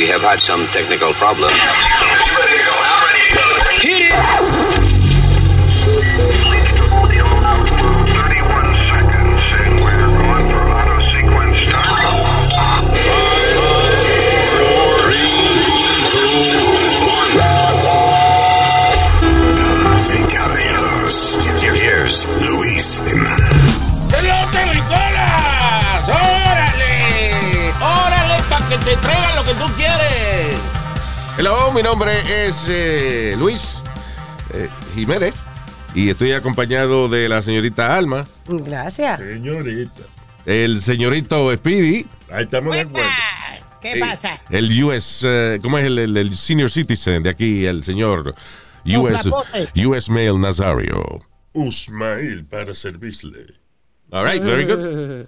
We have had some technical problems. Te traigan lo que tú quieres. Hello, mi nombre es eh, Luis eh, Jiménez y estoy acompañado de la señorita Alma, Gracias. Señorita. el señorito Speedy, Ahí estamos de acuerdo. ¿Qué eh, pasa? el US, eh, ¿cómo es el, el- el senior citizen de aquí, el señor US. US Male Nazario? Usmail para servirle. All right, very good.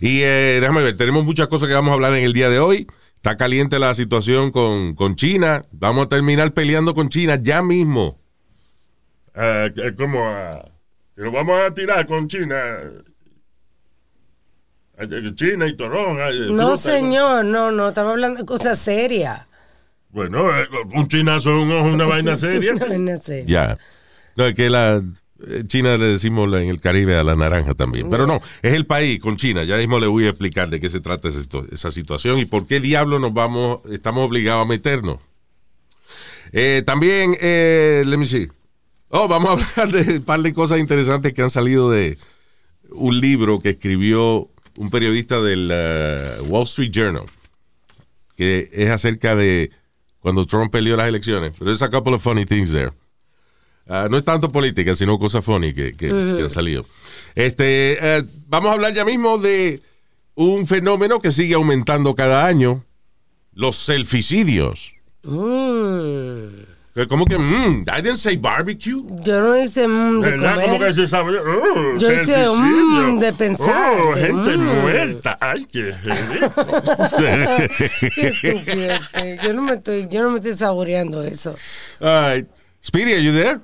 Y eh, déjame ver, tenemos muchas cosas que vamos a hablar en el día de hoy. Está caliente la situación con, con China. Vamos a terminar peleando con China ya mismo. Ah, que- como a. Que nos vamos a tirar con China. Eh, China y Torón. eh, No, señor, no, no, estamos hablando de cosas serias. Bueno, eh, un chinazo ojo, una vaina seria. No, en serio. Ya. No, es que la eh, China le decimos en el Caribe a la naranja también. Pero no, es el país con China. Ya mismo le voy a explicar de qué se trata esa, situ- esa situación y por qué diablo nos vamos, estamos obligados a meternos. Eh, también, eh, let me see. Oh, vamos a hablar de un par de cosas interesantes que han salido de un libro que escribió un periodista del uh, Wall Street Journal, que es acerca de cuando Trump peleó las elecciones. Pero there's a couple of funny things there. Ah, no es tanto política, sino cosas funny que, que- que han salido. Este, eh, vamos a hablar ya mismo de un fenómeno que sigue aumentando cada año, los selficidios. Mm, ¿Cómo que? mm, I didn't say barbecue. yo no hice mm, de ¿Verdad? comer. Como que se sabe. Oh, Yo hice, selficidio. mm, de pensar, Oh, gente mm. muerta. Ay, qué. Qué estúpido. Yo no me estoy, yo no me estoy saboreando eso. All right. Speedy, are you there?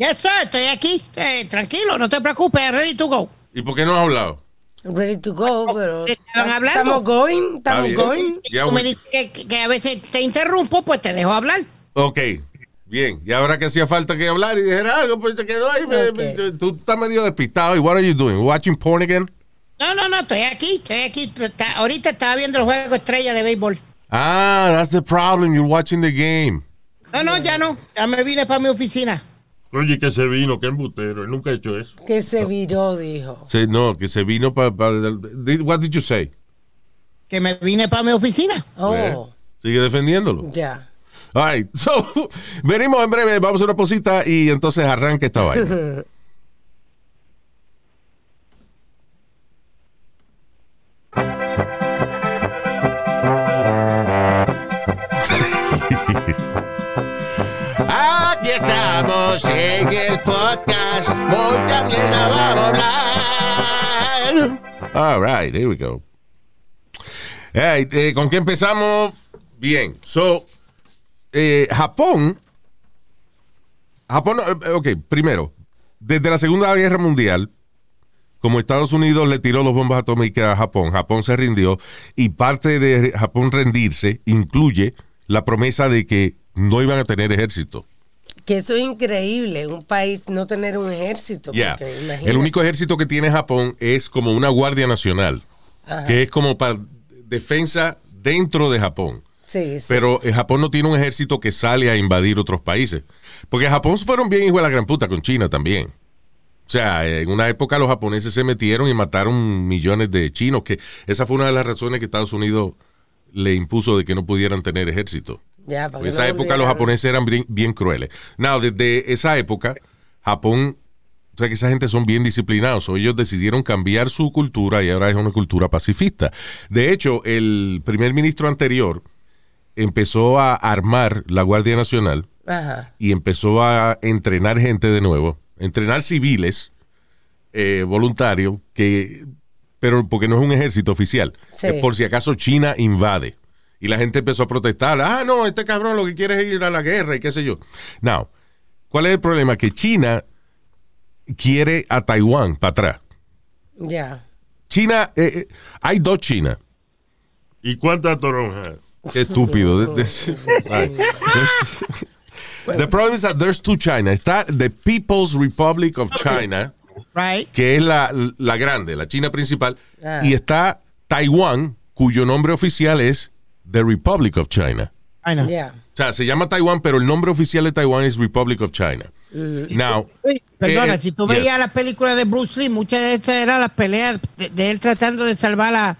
Yes, sir, estoy aquí. Eh, tranquilo, no te preocupes, ready to go. ¿Y por qué no has hablado? Ready to go, pero ¿Qué estaban hablando? estamos going, estamos going. Ya, Tú me dices que, a veces te interrumpo, pues te dejo hablar. Ok, bien. Y ahora que hacía falta que hablar y dijera algo, pues te quedó ahí. me- Ok. me- tú estás medio despistado. ¿Y what are you doing? Watching porn again? No, no, no, estoy aquí, estoy aquí. Está- ahorita estaba viendo el juego estrella de béisbol. Ah, that's the problem. You're watching the game. No, no, ya no. Ya me vine para mi oficina. Oye, que se vino, qué embutero. Él nunca ha hecho eso. Que se viró, dijo. Sí, no, que se vino para... what did you say? Que me vine para mi oficina. Oh, Sigue defendiéndolo. ya. All right. So, venimos en breve, vamos a una posita y entonces arranca esta vaina. Estamos en el podcast. Vamos a hablar. All right, here we go. Eh, ¿Con qué empezamos? Bien. So, eh, Japón. Japón, eh, ok, primero, desde la Segunda Guerra Mundial, como Estados Unidos le tiró los bombas atómicas a Japón, Japón se rindió y parte de Japón rendirse incluye la promesa de que no iban a tener ejército. Que eso es increíble, un país no tener un ejército. Imagínate. El único ejército que tiene Japón es como una guardia nacional, que es como para defensa dentro de Japón. Sí, sí. Pero eh, Japón no tiene un ejército que sale a invadir otros países. Porque Japón fueron bien hijos de la gran puta con China también. O sea, en una época los japoneses se metieron y mataron millones de chinos, que esa fue una de las razones que Estados Unidos le impuso de que no pudieran tener ejército. En esa no época los japoneses eran bien, bien crueles. Now, desde esa época, Japón, o sea que esa gente son bien disciplinados. o ellos decidieron cambiar su cultura y ahora es una cultura pacifista. De hecho, el primer ministro anterior empezó a armar la Guardia Nacional Ajá. y empezó a entrenar gente de nuevo, entrenar civiles eh, voluntarios, que, pero porque no es un ejército oficial, Sí. es por si acaso China invade. Y la gente empezó a protestar, ah, no, este cabrón lo que quiere es ir a la guerra y qué sé yo. Now, ¿cuál es el problema? Que China quiere a Taiwán para atrás. Ya. China, eh, eh, hay dos Chinas. ¿Y cuántas toronjas? Qué estúpido. The problem is that there's two China. Está the People's Republic of China, Right. que es la, la grande, la China principal, Ah. y está Taiwán, cuyo nombre oficial es The Republic of China. I know. Ya. O sea, se llama Taiwán, pero el nombre oficial de Taiwán es Republic of China. Now, Uy, Perdona, eh, si tú yes. veías las películas de Bruce Lee, muchas de estas eran las peleas de, de él tratando de salvar a,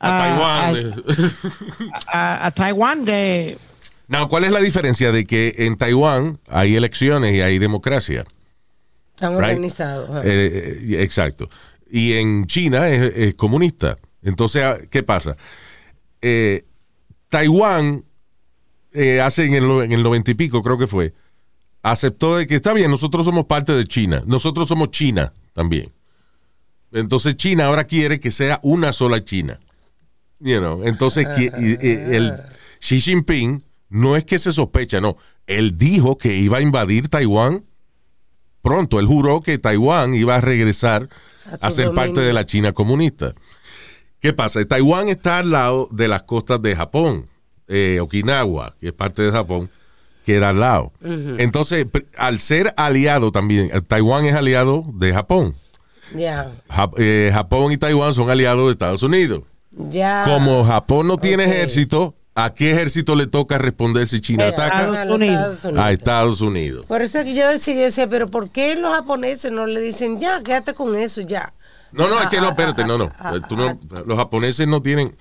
a Taiwán. a- a- a Taiwán de... Now, ¿cuál es la diferencia de que en Taiwán hay elecciones y hay democracia? Están Right. organizados. Eh, eh, exacto. Y en China es, es comunista. Entonces, ah, ¿qué pasa? Eh, Taiwán, eh, hace en el, en el 90 y pico, creo que fue, aceptó de que está bien, nosotros somos parte de China. Nosotros somos China también. Entonces, China ahora quiere que sea una sola China. You know, entonces, el Xi Jinping no es que se sospecha, no. Él dijo que iba a invadir Taiwán pronto. Él juró que Taiwán iba a regresar A ser dominio. parte de la China comunista. ¿Qué pasa? Taiwán está al lado de las costas de Japón. Eh, Okinawa, que es parte de Japón, queda al lado. Entonces, al ser aliado también, Taiwán es aliado de Japón. Ya. Ja- eh, Japón y Taiwán son aliados de Estados Unidos. Ya. Como Japón no tiene ejército, ¿a qué ejército le toca responder si China ataca? a. Estados Unidos. A Estados Unidos. Por eso que yo decía, yo decía, pero ¿por qué los japoneses no le dicen ya, quédate con eso ya? No, no, es que no, espérate, no, no. Tú no- los japoneses no tienen.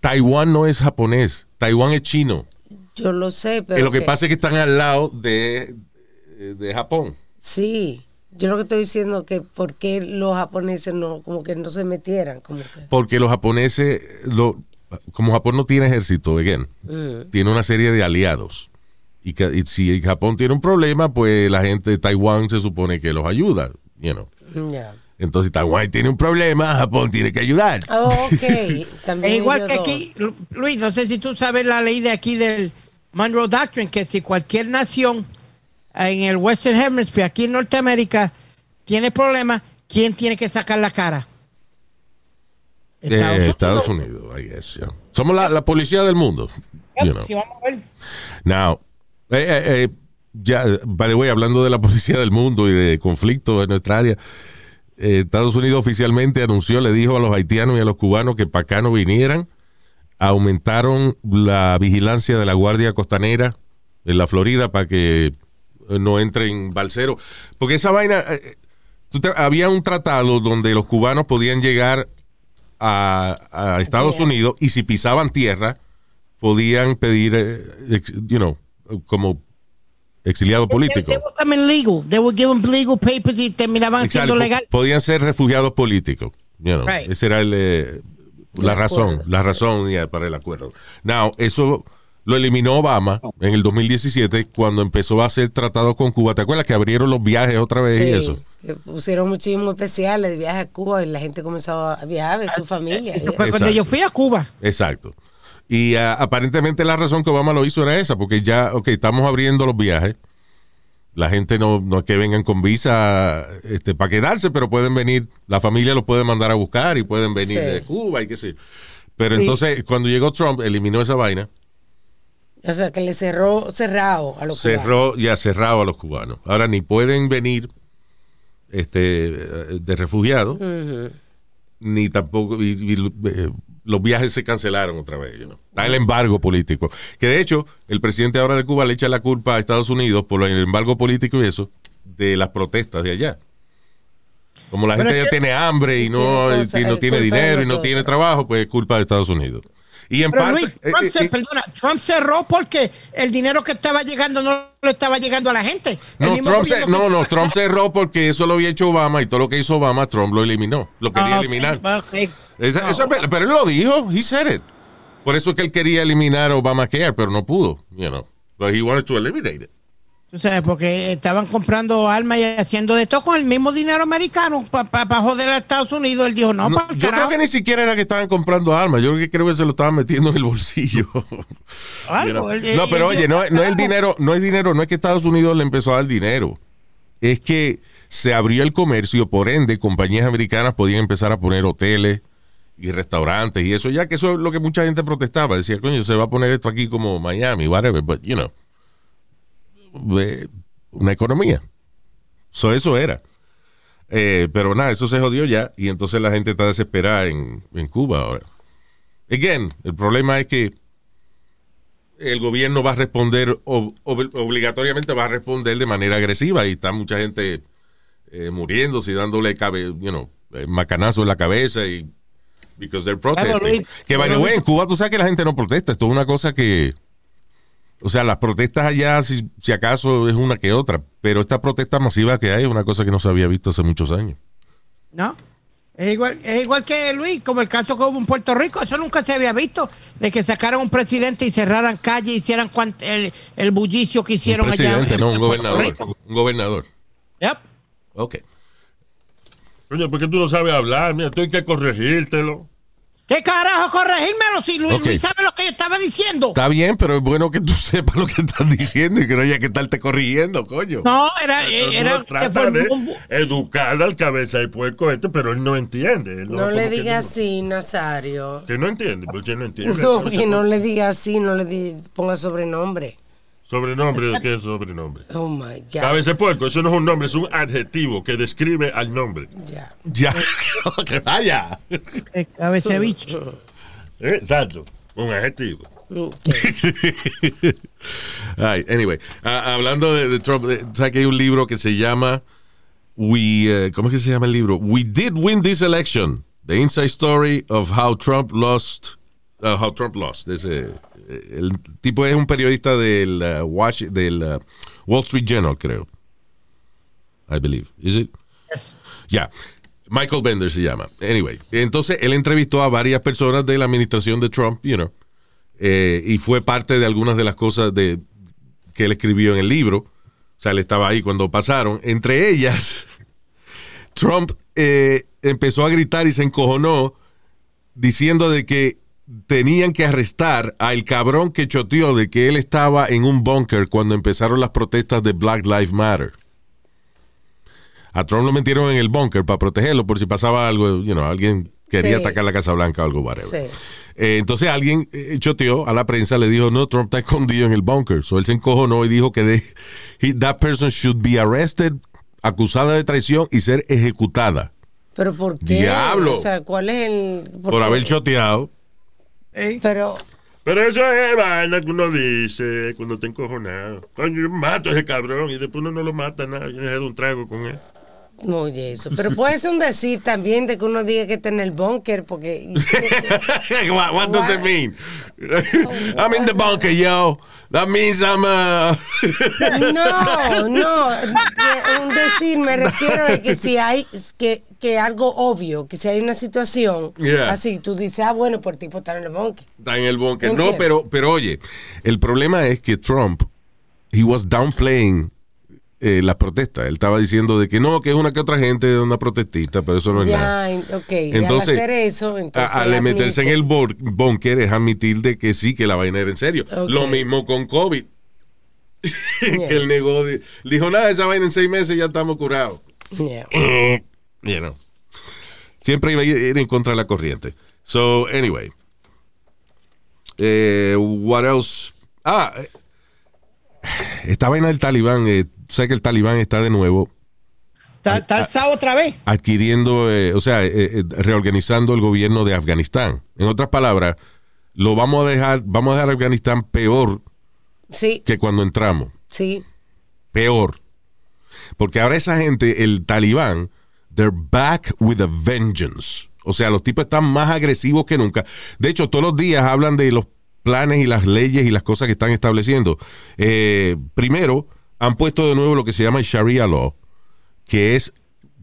Taiwán no es japonés, Taiwán es chino. Yo lo sé, pero. Eh, lo que que- pasa es que están al lado de, de Japón. Sí. Yo lo que estoy diciendo que por qué los japoneses no, como que no se metieran, como que. Porque los japoneses, lo- como Japón no tiene ejército, again, Mm. tiene una serie de aliados. Y, que, y si Japón tiene un problema, pues la gente de Taiwán se supone que los ayuda. You know. Ya. Entonces Taiwán tiene un problema, Japón tiene que ayudar. Ah, Ok. También Es igual que dos. aquí, Lu- Luis, no sé si tú sabes la ley de aquí del Monroe Doctrine, que si cualquier nación en el Western Hemisphere, aquí en Norteamérica, tiene problemas, ¿quién tiene que sacar la cara? Eh, Estados Unidos, I guess, yeah. Somos la, la policía del mundo. you know. Si vamos a ver. Now, eh, eh, eh, ya, by the way, hablando de la policía del mundo y de conflictos en nuestra área, eh, Estados Unidos oficialmente anunció, le dijo a los haitianos y a los cubanos que para acá no vinieran, aumentaron la vigilancia de la Guardia Costanera en la Florida para que eh, no entren balseros. Porque esa vaina, eh, te- había un tratado donde los cubanos podían llegar a, a Estados Unidos y si pisaban tierra, podían pedir, eh, you know, como exiliado político. They, they would come in legal. They would give them legal papers y terminaban Exacto, siendo legal. po- Podían ser refugiados políticos. you know. Right. Esa era el, eh, la El razón, acuerdo, la razón para el acuerdo. Now, eso lo eliminó Obama en el 2017 cuando empezó a hacer tratados con Cuba. ¿Te acuerdas que abrieron los viajes otra vez y eso? que pusieron muchísimos especiales de viaje a Cuba y la gente comenzó a viajar, ver su familia. Eso fue cuando yo fui a Cuba. Exacto. Y ah, aparentemente la razón que Obama lo hizo era esa, porque ya, ok, estamos abriendo los viajes. La gente no, no es que vengan con visa este, para quedarse, pero pueden venir, la familia los puede mandar a buscar y pueden venir Sí. de Cuba y qué sé. yo. Pero Sí. entonces, cuando llegó Trump, eliminó esa vaina, O sea, que le cerró cerrado a los cubanos. cerró y ha cerrado a los cubanos. Ahora ni pueden venir este, de refugiados, ni tampoco y- y, eh, los viajes se cancelaron otra vez. you know. Está el embargo político. Que de hecho, el presidente ahora de Cuba le echa la culpa a Estados Unidos por el embargo político y eso, de las protestas de allá. Como la Pero gente ya que- tiene hambre y no, tiene y no dinero y no tiene trabajo, pues es culpa de Estados Unidos. Y en Pero parte. Luis, Trump, eh, se- eh, perdona, Trump cerró porque el dinero que estaba llegando no le estaba llegando a la gente. No, Trump se- no, no, Trump cerró porque eso lo había hecho Obama y todo lo que hizo Obama, Trump lo eliminó. Lo quería Ah, eliminar. eso es ver- pero él lo dijo, he said it. Por eso es que él quería eliminar Obamacare, pero no pudo, you know. But he wanted to eliminate it. Tú sabes, porque estaban comprando armas y haciendo de todo con el mismo dinero americano para joder a Estados Unidos. Él dijo, no, No, yo creo que ni siquiera era que estaban comprando armas, yo creo que creo que se lo estaban metiendo en el bolsillo. You know. No, pero oye, no, no es el dinero, no es dinero, no es que Estados Unidos le empezó a dar dinero. Es que se abrió el comercio, por ende, compañías americanas podían empezar a poner hoteles y restaurantes y eso, ya que eso es lo que mucha gente protestaba. Decía, coño, se va a poner esto aquí como Miami, whatever, but, you know, eh, una economía. So, eso era. Eh, pero nada, eso se jodió ya y entonces la gente está desesperada en, en Cuba ahora. Again, el problema es que el gobierno va a responder, ob- ob- obligatoriamente va a responder de manera agresiva y está mucha gente eh, muriéndose y dándole cabe, you know, eh, macanazo en la cabeza y because they're protesting. Luis, que by the way, en Cuba tú sabes que la gente no protesta, esto es una cosa que o sea, las protestas allá, si, si acaso es una que otra, pero esta protesta masiva que hay es una cosa que no se había visto hace muchos años. ¿No? Es igual, es igual que Luis, como el caso que hubo en Puerto Rico, eso nunca se había visto, de que sacaran un presidente y cerraran calle, hicieran cuant- el, el bullicio que hicieron un allá. presidente, en no, un gobernador. Un gobernador. Yep. Ok. Coño, ¿por qué tú no sabes hablar? Mira, tú hay que corregírtelo. ¿Qué carajo corregírmelo si Luis, Ok. Luis sabe lo que yo estaba diciendo? Está bien, pero es bueno que tú sepas lo que estás diciendo y que no haya que estarte corrigiendo, coño. No, era, Entonces era uno que trata fue de un- educar al cabeza de puerco este, pero él no entiende. Él No le que diga no- así, Nazario. Que no entiende, porque no entiende. No, que no le diga así, no le di- ponga sobrenombre. Sobrenombre, ¿qué es sobrenombre? Oh my God. Cabeza de puerco, eso no es un nombre, es un adjetivo que describe al nombre. Ya. Ya. que vaya. Eh, cabeza de bicho. Eh, Exacto, un adjetivo. Ok. Ay, anyway, ah, hablando de, de Trump, eh, ¿sabes que hay un libro que se llama We, eh, ¿cómo es que se llama el libro? We did win this election. The inside story of how Trump lost, uh, how Trump lost. Ese, el tipo es un periodista del, uh, Wash- del uh, Wall Street Journal, creo. I believe. Is it? Ya. Michael Bender se llama. Anyway, entonces él entrevistó a varias personas de la administración de Trump, you know, eh, y fue parte de algunas de las cosas de, que él escribió en el libro. O sea, él estaba ahí cuando pasaron. Entre ellas, Trump eh, empezó a gritar y se encojonó diciendo de que tenían que arrestar al cabrón que choteó de que él estaba en un búnker cuando empezaron las protestas de Black Lives Matter. A Trump lo metieron en el búnker para protegerlo por si pasaba algo, you know, alguien quería Sí. atacar la Casa Blanca o algo, whatever. Sí. Eh, entonces alguien eh, choteó a la prensa, le dijo, no, Trump está escondido en el bunker. So él se encojonó y dijo que de, he- that person should be arrested, acusada de traición y ser ejecutada Pero ¿por qué? Diablo. O sea, ¿cuál es el...? por qué? haber choteado. Pero, Pero eso es vaina que uno dice cuando está encojonado. Coño, yo mato a ese cabrón y después uno no lo mata nada. Yo le un trago con él. oye, eso. Pero puede ser un decir también de que uno diga que está en el búnker, porque... what, what does it mean? I'm in the bunker, yo. That means I'm uh, No, no. Un decir, me refiero a que si hay que, que algo obvio, que si hay una situación Yeah. así, tú dices, ah, bueno, el tipo está en el búnker. está en el bunker. No, pero, pero oye, el problema es que Trump, he was downplaying eh, las protestas. Él estaba diciendo de que no, que es una que otra gente, una protestista, pero eso no es nada. Ya. Entonces, y al hacer eso, entonces. a- al meterse en el búnker es admitir de que sí, que la vaina era en serio. Lo mismo con COVID. que él negó, de- dijo, nada, esa vaina en seis meses ya estamos curados. Yeah. You know. Siempre iba a ir, ir en contra de la corriente. So, anyway. Eh, what else? Ah, eh, esta vaina del talibán, eh, sé que el talibán está de nuevo Está, otra vez. adquiriendo, eh, o sea, eh, eh, reorganizando el gobierno de Afganistán. En otras palabras, lo vamos a dejar, vamos a dejar a Afganistán peor Sí, que cuando entramos. sí. Peor. Porque ahora esa gente, el talibán, they're back with a vengeance. O sea, los tipos están más agresivos que nunca. De hecho, todos los días hablan de los planes y las leyes y las cosas que están estableciendo. Eh, primero, han puesto de nuevo lo que se llama el Sharia Law, que es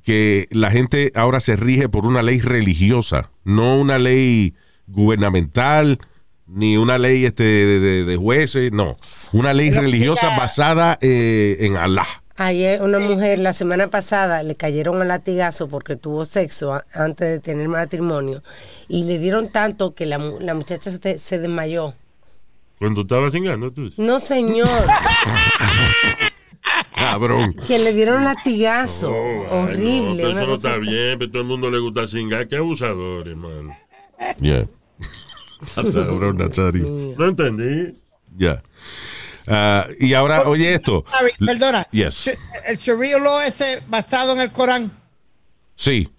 que la gente ahora se rige por una ley religiosa, no una ley gubernamental, ni una ley este, de, de- de jueces, no. Una ley Pero religiosa mira- basada eh, en Allah. Ayer una mujer la semana pasada le cayeron al latigazo porque tuvo sexo a- antes de tener matrimonio y le dieron tanto que la, la muchacha se, se desmayó. Cuando estaba cingando, tú. No, señor, Cabrón. que le dieron latigazo. Oh, ay, no, Horrible. eso no está bien, pero todo el mundo le gusta cingar. Qué abusador, hermano. Yeah. Cabrón, Nazario. No entendí. Ya. Ah, y ahora, oye esto. Sorry, perdona. Yes. El Sharia law ese basado en el Corán. Sí.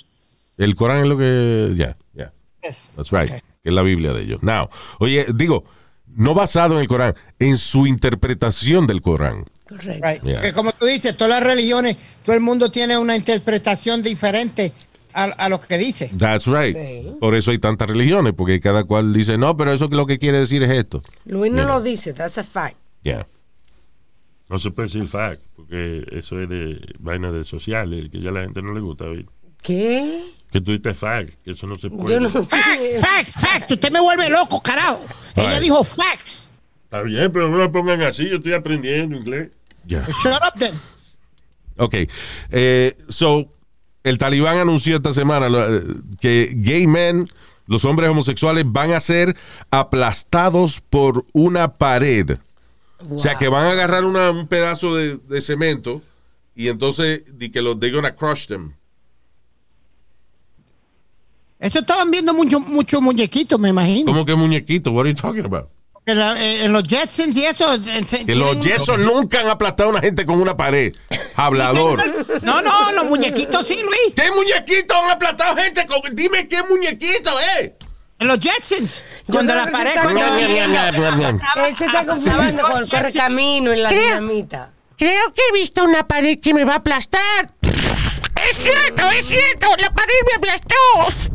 El Corán es lo que. Ya, ya. Yes. That's right. Okay. Que es la Biblia de ellos. Now, oye, digo, no basado en el Corán, en su interpretación del Corán. Correcto. Right. Yeah. Porque como tú dices, todas las religiones, todo el mundo tiene una interpretación diferente a, a lo que dice. That's right. Sí. Por eso hay tantas religiones, porque cada cual dice, no, pero eso lo que quiere decir es esto. Luis no Yeah. lo dice, that's a fact. Yeah. No se puede decir fact, porque eso es de vaina de sociales, que ya a la gente no le gusta oír. ¿Qué? Que tú dices fact, que eso no se puede. Yo no. Facts, facts, facts. Usted me vuelve loco, carajo. Ella dijo facts. Está bien, pero no lo pongan así, yo estoy aprendiendo inglés. Yeah. Shut up then. Ok. Eh, so, el talibán anunció esta semana eh, que gay men, los hombres homosexuales, van a ser aplastados por una pared. O sea, que van a agarrar una- un pedazo de, de cemento y entonces di que los they're gonna crush them. Esto estaban viendo muchos mucho muñequitos, me imagino. ¿Cómo que muñequito? What are you talking about? Que la- eh, en los Jetsons y eso. eh, se- Que los tienen- Jetson nunca han aplastado a una gente con una pared. Hablador. No, no, los muñequitos sí, Luis. ¿Qué muñequito han aplastado gente con... Dime qué muñequito, eh. En los Jetsons. Cuando la pared. está cuando- confundiendo. Él se está confundiendo con el correcamino y la Creo- dinamita. Creo que he visto una pared que me va a aplastar. Es cierto, es cierto, la pared me aplastó.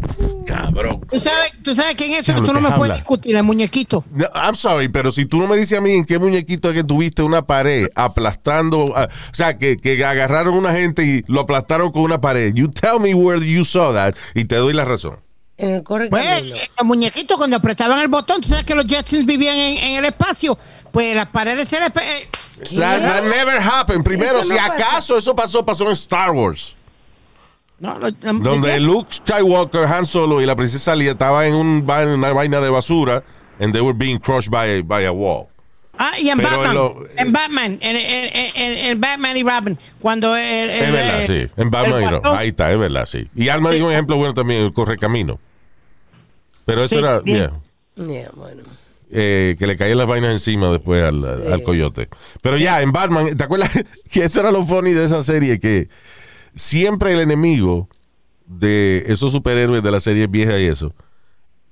Cabrón. ¿Tú sabes, tú sabes quién es eso, que Diablo, tú no que me puedes discutir, el muñequito. No, I'm sorry, pero si tú no me dices a mí en qué muñequito es que tuviste una pared aplastando, ah, o sea, que, que agarraron a una gente y lo aplastaron con una pared. You tell me where you saw that y te doy la razón. En el Pues, eh, los muñequitos cuando apretaban el botón, tú sabes que los Jetsons vivían en, en el espacio. Pues las paredes se les... eh, That, that never happened. Primero, Eso si no pasa. acaso eso pasó, pasó en Star Wars. No, los- los Donde Luke Skywalker, Han Solo y la princesa Leia estaban en un una vaina de basura and they were being crushed by, a- by a wall. Ah, y en Pero Batman. en lo- en Batman. En, en- en- en Batman y Robin. Cuando el, el- Es verdad, el- sí. En Batman, y no. guasón- ahí está, es verdad, sí. Y Alma dio un ejemplo bueno también, el correcamino. Pero eso Sí, era, yeah. Yeah, bueno. eh, que le caían las vainas encima después al, al coyote. Pero ya, en Batman, ¿te acuerdas que eso era lo funny de esa serie? Que siempre el enemigo de esos superhéroes de la serie vieja y eso,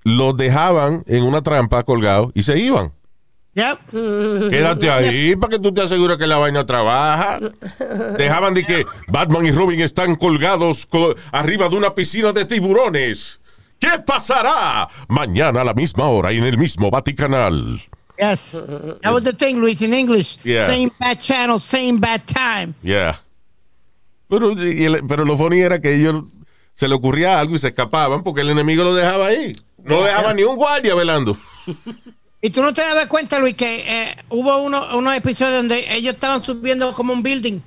los dejaban en una trampa colgados y se iban. Yep. Quédate ahí para que tú te asegures que la vaina trabaja. Dejaban de que Batman y Robin están colgados co- arriba de una piscina de tiburones. ¿Qué pasará mañana a la misma hora y en el mismo Vaticanal? Yes. That was the thing, Luis, in English. Yeah. Same bad channel, same bad time. Yeah. Pero, el- pero lo funny era que ellos se le ocurría algo y se escapaban porque el enemigo lo dejaba ahí. No dejaba ni un guardia velando. Y tú no te dabas cuenta, Luis, que eh, hubo uno, unos episodios donde ellos estaban subiendo como un building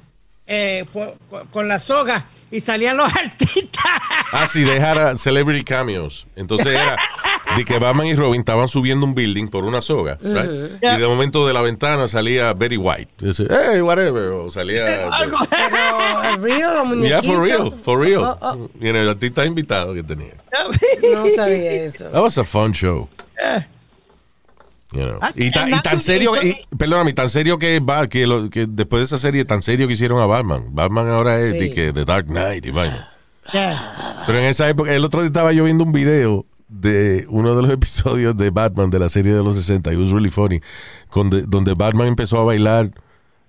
eh, por- con, con la soga y salían los artistas. Ah, sí, dejara celebrity cameos. Entonces era de que Batman y Robin estaban subiendo un building por una soga. right? Y de momento de la ventana salía Betty White. Dice, hey, whatever. O salía. Algo. Pero, ¿es real Yeah, for real, for real. Oh, oh, Y en el artista invitado que tenía. no sabía eso. That was a fun show. You know. Ah, Y, tan- y tan serio, y- y, perdóname, tan serio que, va, que, lo- que después de esa serie, tan serio que hicieron a Batman. Batman ahora es Sí. de que The Dark Knight y vaina. Yeah. Pero en esa época, el otro día estaba yo viendo un video de uno de los episodios de Batman de la serie de los 60. It was really funny. Con de- donde Batman empezó a bailar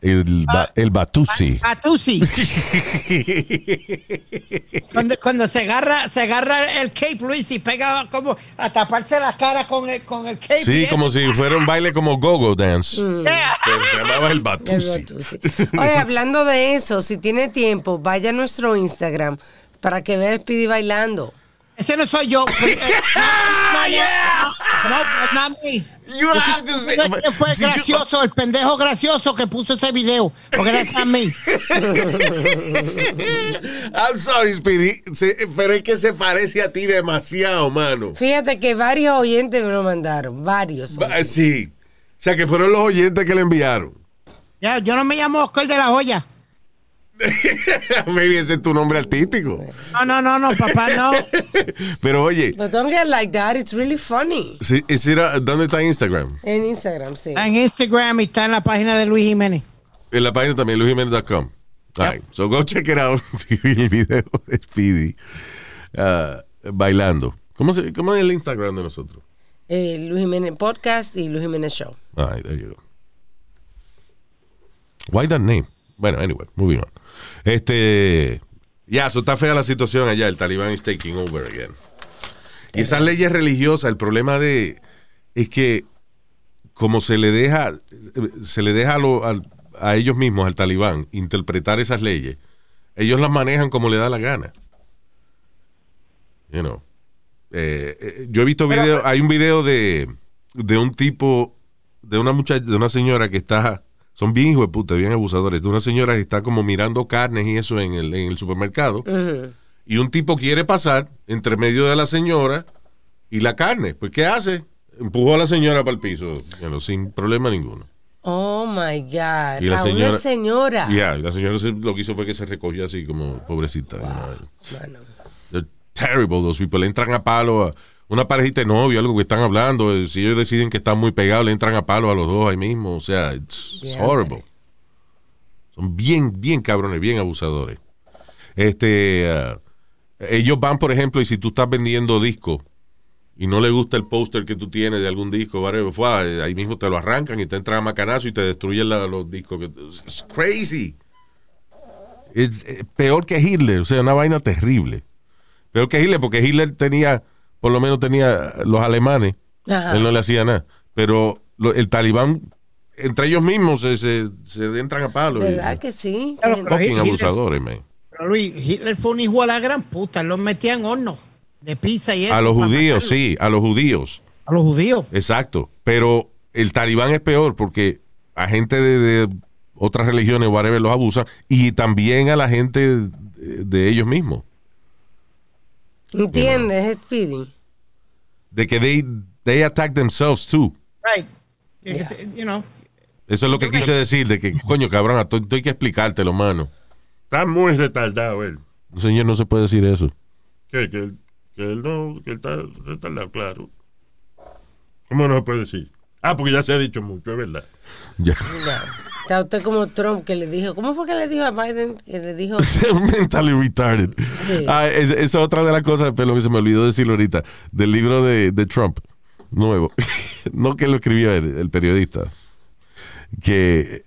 el, ba- el Batusi. Batusi. cuando, cuando se agarra, se agarra el cape, Luis, y pega como a taparse la cara con el, con el cape. Sí, como si fuera un baile como Go-Go Dance. Pero se llamaba el Batusi. Oye, hablando de eso, si tiene tiempo, vaya a nuestro Instagram para que vea a Speedy bailando. Ese no soy yo. Eh, no, no, no, it's not me. You have to say- Ese fue el you- gracioso, el pendejo gracioso que puso ese video. Porque that's not me. I'm sorry, Speedy, se- pero es que se parece a ti demasiado, mano. Fíjate que varios oyentes me lo mandaron, varios. Va- Sí. O sea, que fueron los oyentes que le enviaron. Ya, yo no me llamo Oscar de la Hoya. Maybe ese es tu nombre artístico. No, no, no, no, papá, no. Pero oye, But don't get like that. It's really funny. si era- ¿dónde está Instagram? En Instagram, sí. En Instagram y está en la página de Luis Jiménez. En la página también, luisjimenez.com. All right, So go check it out. el video de Speedy uh, bailando. ¿Cómo, se, ¿Cómo es el Instagram de nosotros? Eh, Luis Jiménez Podcast y Luis Jiménez Show. All right, there you go. Why that name? Bueno, anyway, moving on. Este. Ya, eso está fea la situación allá. El talibán is taking over again. Y esas leyes religiosas, el problema de. Es que. Como se le deja. Se le deja a, lo- a ellos mismos, al talibán, interpretar esas leyes. Ellos las manejan como le da la gana. You know. Eh, eh, yo he visto videos. Hay un video de. De un tipo de una muchacha, de una señora que está, son bien hijos de puta, bien abusadores, de una señora que está como mirando carnes y eso en el, en el supermercado, y un tipo quiere pasar entre medio de la señora y la carne. Pues, ¿qué hace? Empujó a la señora para el piso, sin problema ninguno. Oh my God. Y la a señora- una señora. Ya, y la señora se- lo que hizo fue que se recogió así como pobrecita. you know. They're terrible, those people. Le entran a palo a una parejita de novio, algo que están hablando. eh, Si ellos deciden que están muy pegados, le entran a palo a los dos ahí mismo. O sea, it's, horrible. Son bien, bien cabrones, bien abusadores. Este, ah, ellos van, por ejemplo, y si tú estás vendiendo discos y no le gusta el póster que tú tienes de algún disco, whatever, fue, ah, ahí mismo te lo arrancan y te entran a macanazo y te destruyen la- los discos. que- It's crazy. Es eh, peor que Hitler, o sea, una vaina terrible. Peor que Hitler, porque Hitler tenía, por lo menos tenía los alemanes, Ajá. él no le hacía nada. Pero lo- el talibán, entre ellos mismos, se, se, se entran a palo. y- ¿Verdad que sí? Claro, Hitler- abusadores, man. Pero Luis, Hitler fue un hijo a la gran puta. Él los metía en horno de pizza y eso. A los judíos, sí, a los judíos. A los judíos. Exacto. Pero el talibán es peor porque a gente de, de otras religiones, whatever, los abusan y también a la gente de, de ellos mismos. ¿Entiendes, Speedy? De que they, they attack themselves too. Right. You know. Eso es lo que quise decir, de que, coño, cabrón, estoy, que explicártelo, mano. Está muy retardado él. Señor, no se puede decir eso. ¿Qué? Que, él- que él no, que él está retardado, claro. ¿Cómo no se puede decir? Ah, porque ya se ha dicho mucho, es verdad. Ya. Ya. Está usted como Trump que le dijo, ¿cómo fue que le dijo a Biden? Que le dijo, Mentally retarded. Sí. Ah, es- esa es otra de las cosas, pero que se me olvidó decirlo ahorita, del libro de, de Trump, nuevo. no que lo escribió el, el periodista. Que,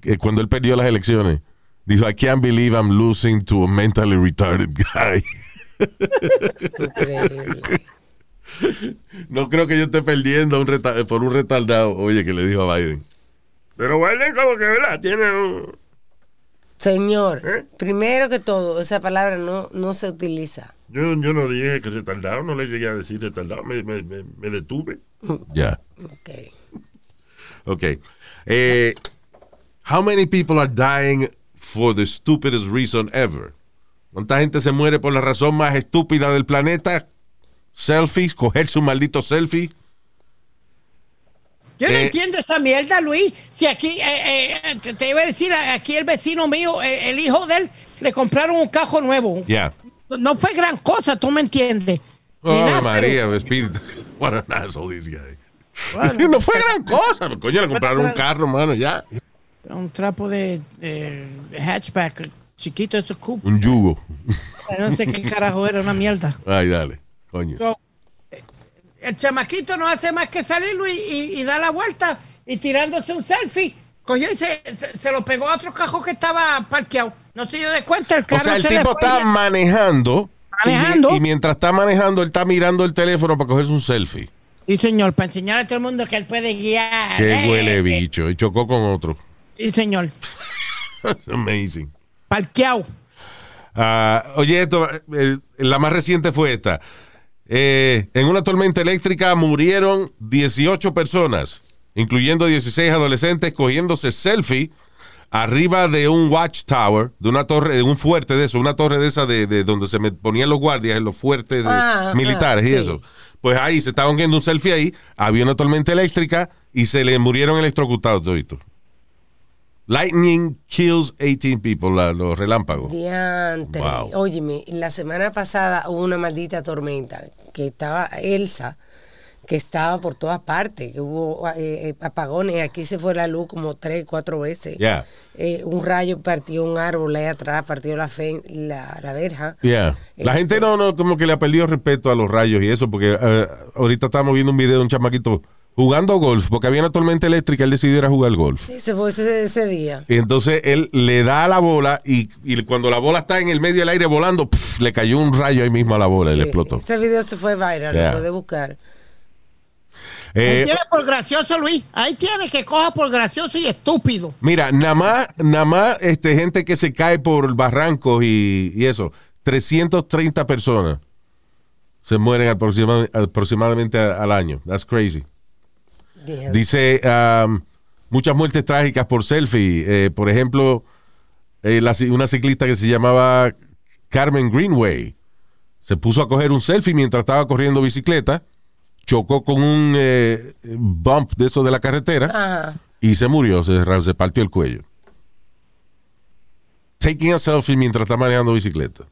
que cuando él perdió las elecciones, dijo, I can't believe I'm losing to a mentally retarded guy. increíble. no creo que yo esté perdiendo un por un retardado. Oye, que le dijo a Biden. Pero Biden como que, ¿verdad? Tiene un... Señor, ¿Eh? primero que todo, esa palabra no, no se utiliza. Yo, yo no dije que retardado, no le llegué a decir retardado, me, me, me, me detuve. Ya. Ok. Ok. Eh, how many people are dying for the stupidest reason ever? ¿Cuánta gente se muere por la razón más estúpida del planeta? Selfies, coger su maldito selfie. Yo no entiendo esa mierda, Luis. Si aquí, eh, eh, te, te iba a decir, aquí el vecino mío, eh, el hijo de él, le compraron un cajo nuevo. Ya. No fue gran cosa, tú me entiendes. Oh, nada, María, espíritu. What an asshole this guy. pero, bueno, no fue gran cosa. Coño, le compraron un carro, mano, ya. un trapo de, hatchback chiquito, eso coupe. Un yugo. No sé qué carajo era, una mierda. Ay, dale. Coño. So, el chamaquito no hace más que salir, Luis, y, y da la vuelta y tirándose un selfie. Cogió y se, se- se lo pegó a otro cajón que estaba parqueado. No se dio de cuenta, el O carro sea, el se tipo está y- manejando. y- Manejando. Y, mientras está manejando, él está mirando el teléfono para cogerse un selfie. Sí, señor, para enseñar a todo el mundo que él puede guiar. Qué Eh, huele bicho. Y chocó con otro. Sí, señor. Amazing. Parqueado. Ah, oye, esto, eh, la más reciente fue esta. Eh, en una tormenta eléctrica murieron 18 personas, incluyendo 16 adolescentes, cogiéndose selfie arriba de un watchtower, de una torre, de un fuerte de eso, una torre de esa de, de donde se ponían los guardias en los fuertes de- Ah, militares ah, y eso. Pues ahí se estaban viendo un selfie ahí, había una tormenta eléctrica y se le murieron electrocutados toditos. Lightning kills 18 people, la- los relámpagos. Diantre. Wow. Óyeme, la semana pasada hubo una maldita tormenta que estaba Elsa, que estaba por todas partes, hubo eh, eh, apagones, aquí se fue la luz como tres, cuatro veces. Yeah. Eh, un rayo partió un árbol ahí atrás, partió la, fe- la, la verja. Yeah. La Este- gente no, no, como que le ha perdido respeto a los rayos y eso, porque eh, ahorita estábamos viendo un video de un chamaquito jugando golf, porque había una tormenta eléctrica, él decidió ir a jugar golf. Sí, se fue ese, ese día. Y entonces él le da a la bola y, y cuando la bola está en el medio del aire volando, pf, le cayó un rayo ahí mismo a la bola y le Sí, explotó. Ese video se fue viral, Yeah. lo puede buscar. Eh, Ahí tiene por gracioso, Luis. Ahí tiene que coja por gracioso y estúpido. mira, nada más, nada más este, gente que se cae por barrancos y, y eso, 330 personas se mueren aproxima- aproximadamente a- al año. That's crazy. Dice um, muchas muertes trágicas por selfie. Eh, por ejemplo, eh, la una ciclista que se llamaba Carmen Greenway se puso a coger un selfie mientras estaba corriendo bicicleta, chocó con un eh, bump de eso de la carretera y se murió, se, partió el cuello. Taking a selfie mientras está manejando bicicleta.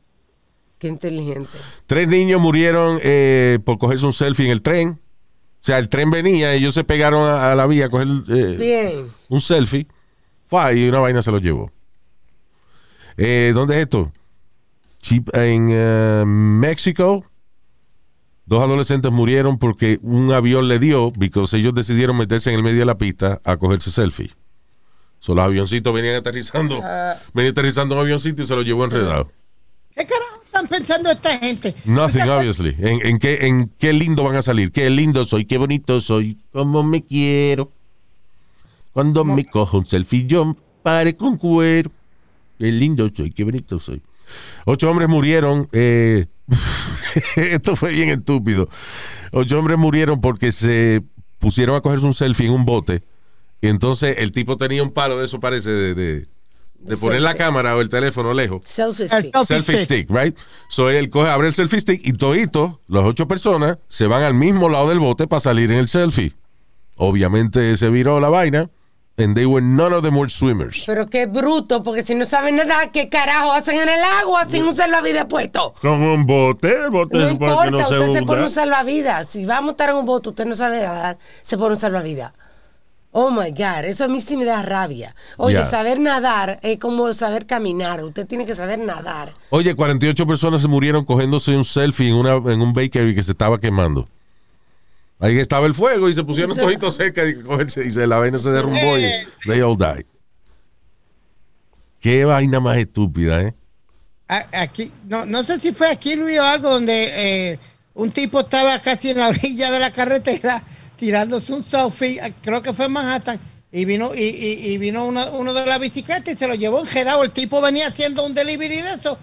Qué inteligente. Tres niños murieron eh, por cogerse un selfie en el tren. O sea, el tren venía, ellos se pegaron a, a la vía a coger eh, Bien. un selfie. Fue, y una vaina se lo llevó. Eh, ¿Dónde es esto? Chip- En eh, México. Dos adolescentes murieron porque un avión le dio, porque ellos decidieron meterse en el medio de la pista a cogerse selfie. So, los avioncitos venían aterrizando, Ah. venía aterrizando un avioncito y se lo llevó enredado. ¿Qué carajo están pensando esta gente? Nothing, ¿Usted- obviously. ¿En, en qué, ¿En qué lindo van a salir? Qué lindo soy, qué bonito soy, como me quiero. Cuando me cojo un selfie, yo pare con cuero. Qué lindo soy, qué bonito soy. Ocho hombres murieron. eh, esto fue bien estúpido. Ocho hombres murieron porque se pusieron a cogerse un selfie en un bote. Y entonces el tipo tenía un palo de eso, parece, de, de, de poner la cámara o el teléfono lejos Selfie El stick. selfie selfie stick. stick, right? So él coge, abre el selfie stick y todito, las ocho personas, se van al mismo lado del bote para salir en el selfie. Obviamente se viró la vaina. And they were none of them were swimmers. Pero qué bruto, porque si no saben nadar, ¿qué carajo hacen en el agua sin un salvavidas puesto? Con un bote, el bote No se importa, no se usted se hunda. pone un salvavidas. Si va a montar en un bote, usted no sabe nadar, se pone un salvavidas. Oh my God, eso a mí sí me da rabia. Oye, saber nadar es como saber caminar. Usted tiene que saber nadar. Oye, 48 personas se murieron cogiéndose un selfie en, una, en un bakery que se estaba quemando. Ahí estaba el fuego y se pusieron Se- toditos cerca y, cogerse- y se, la vaina se derrumbó y they all died. Qué vaina más estúpida, ¿eh? Aquí, no, no sé si fue aquí, Luis, o algo donde eh, un tipo estaba casi en la orilla de la carretera tirándose un selfie, eh, creo que fue en Manhattan, y vino, y, y- y vino una- uno de la bicicleta y se lo llevó enjedado. El tipo venía haciendo un delivery de eso.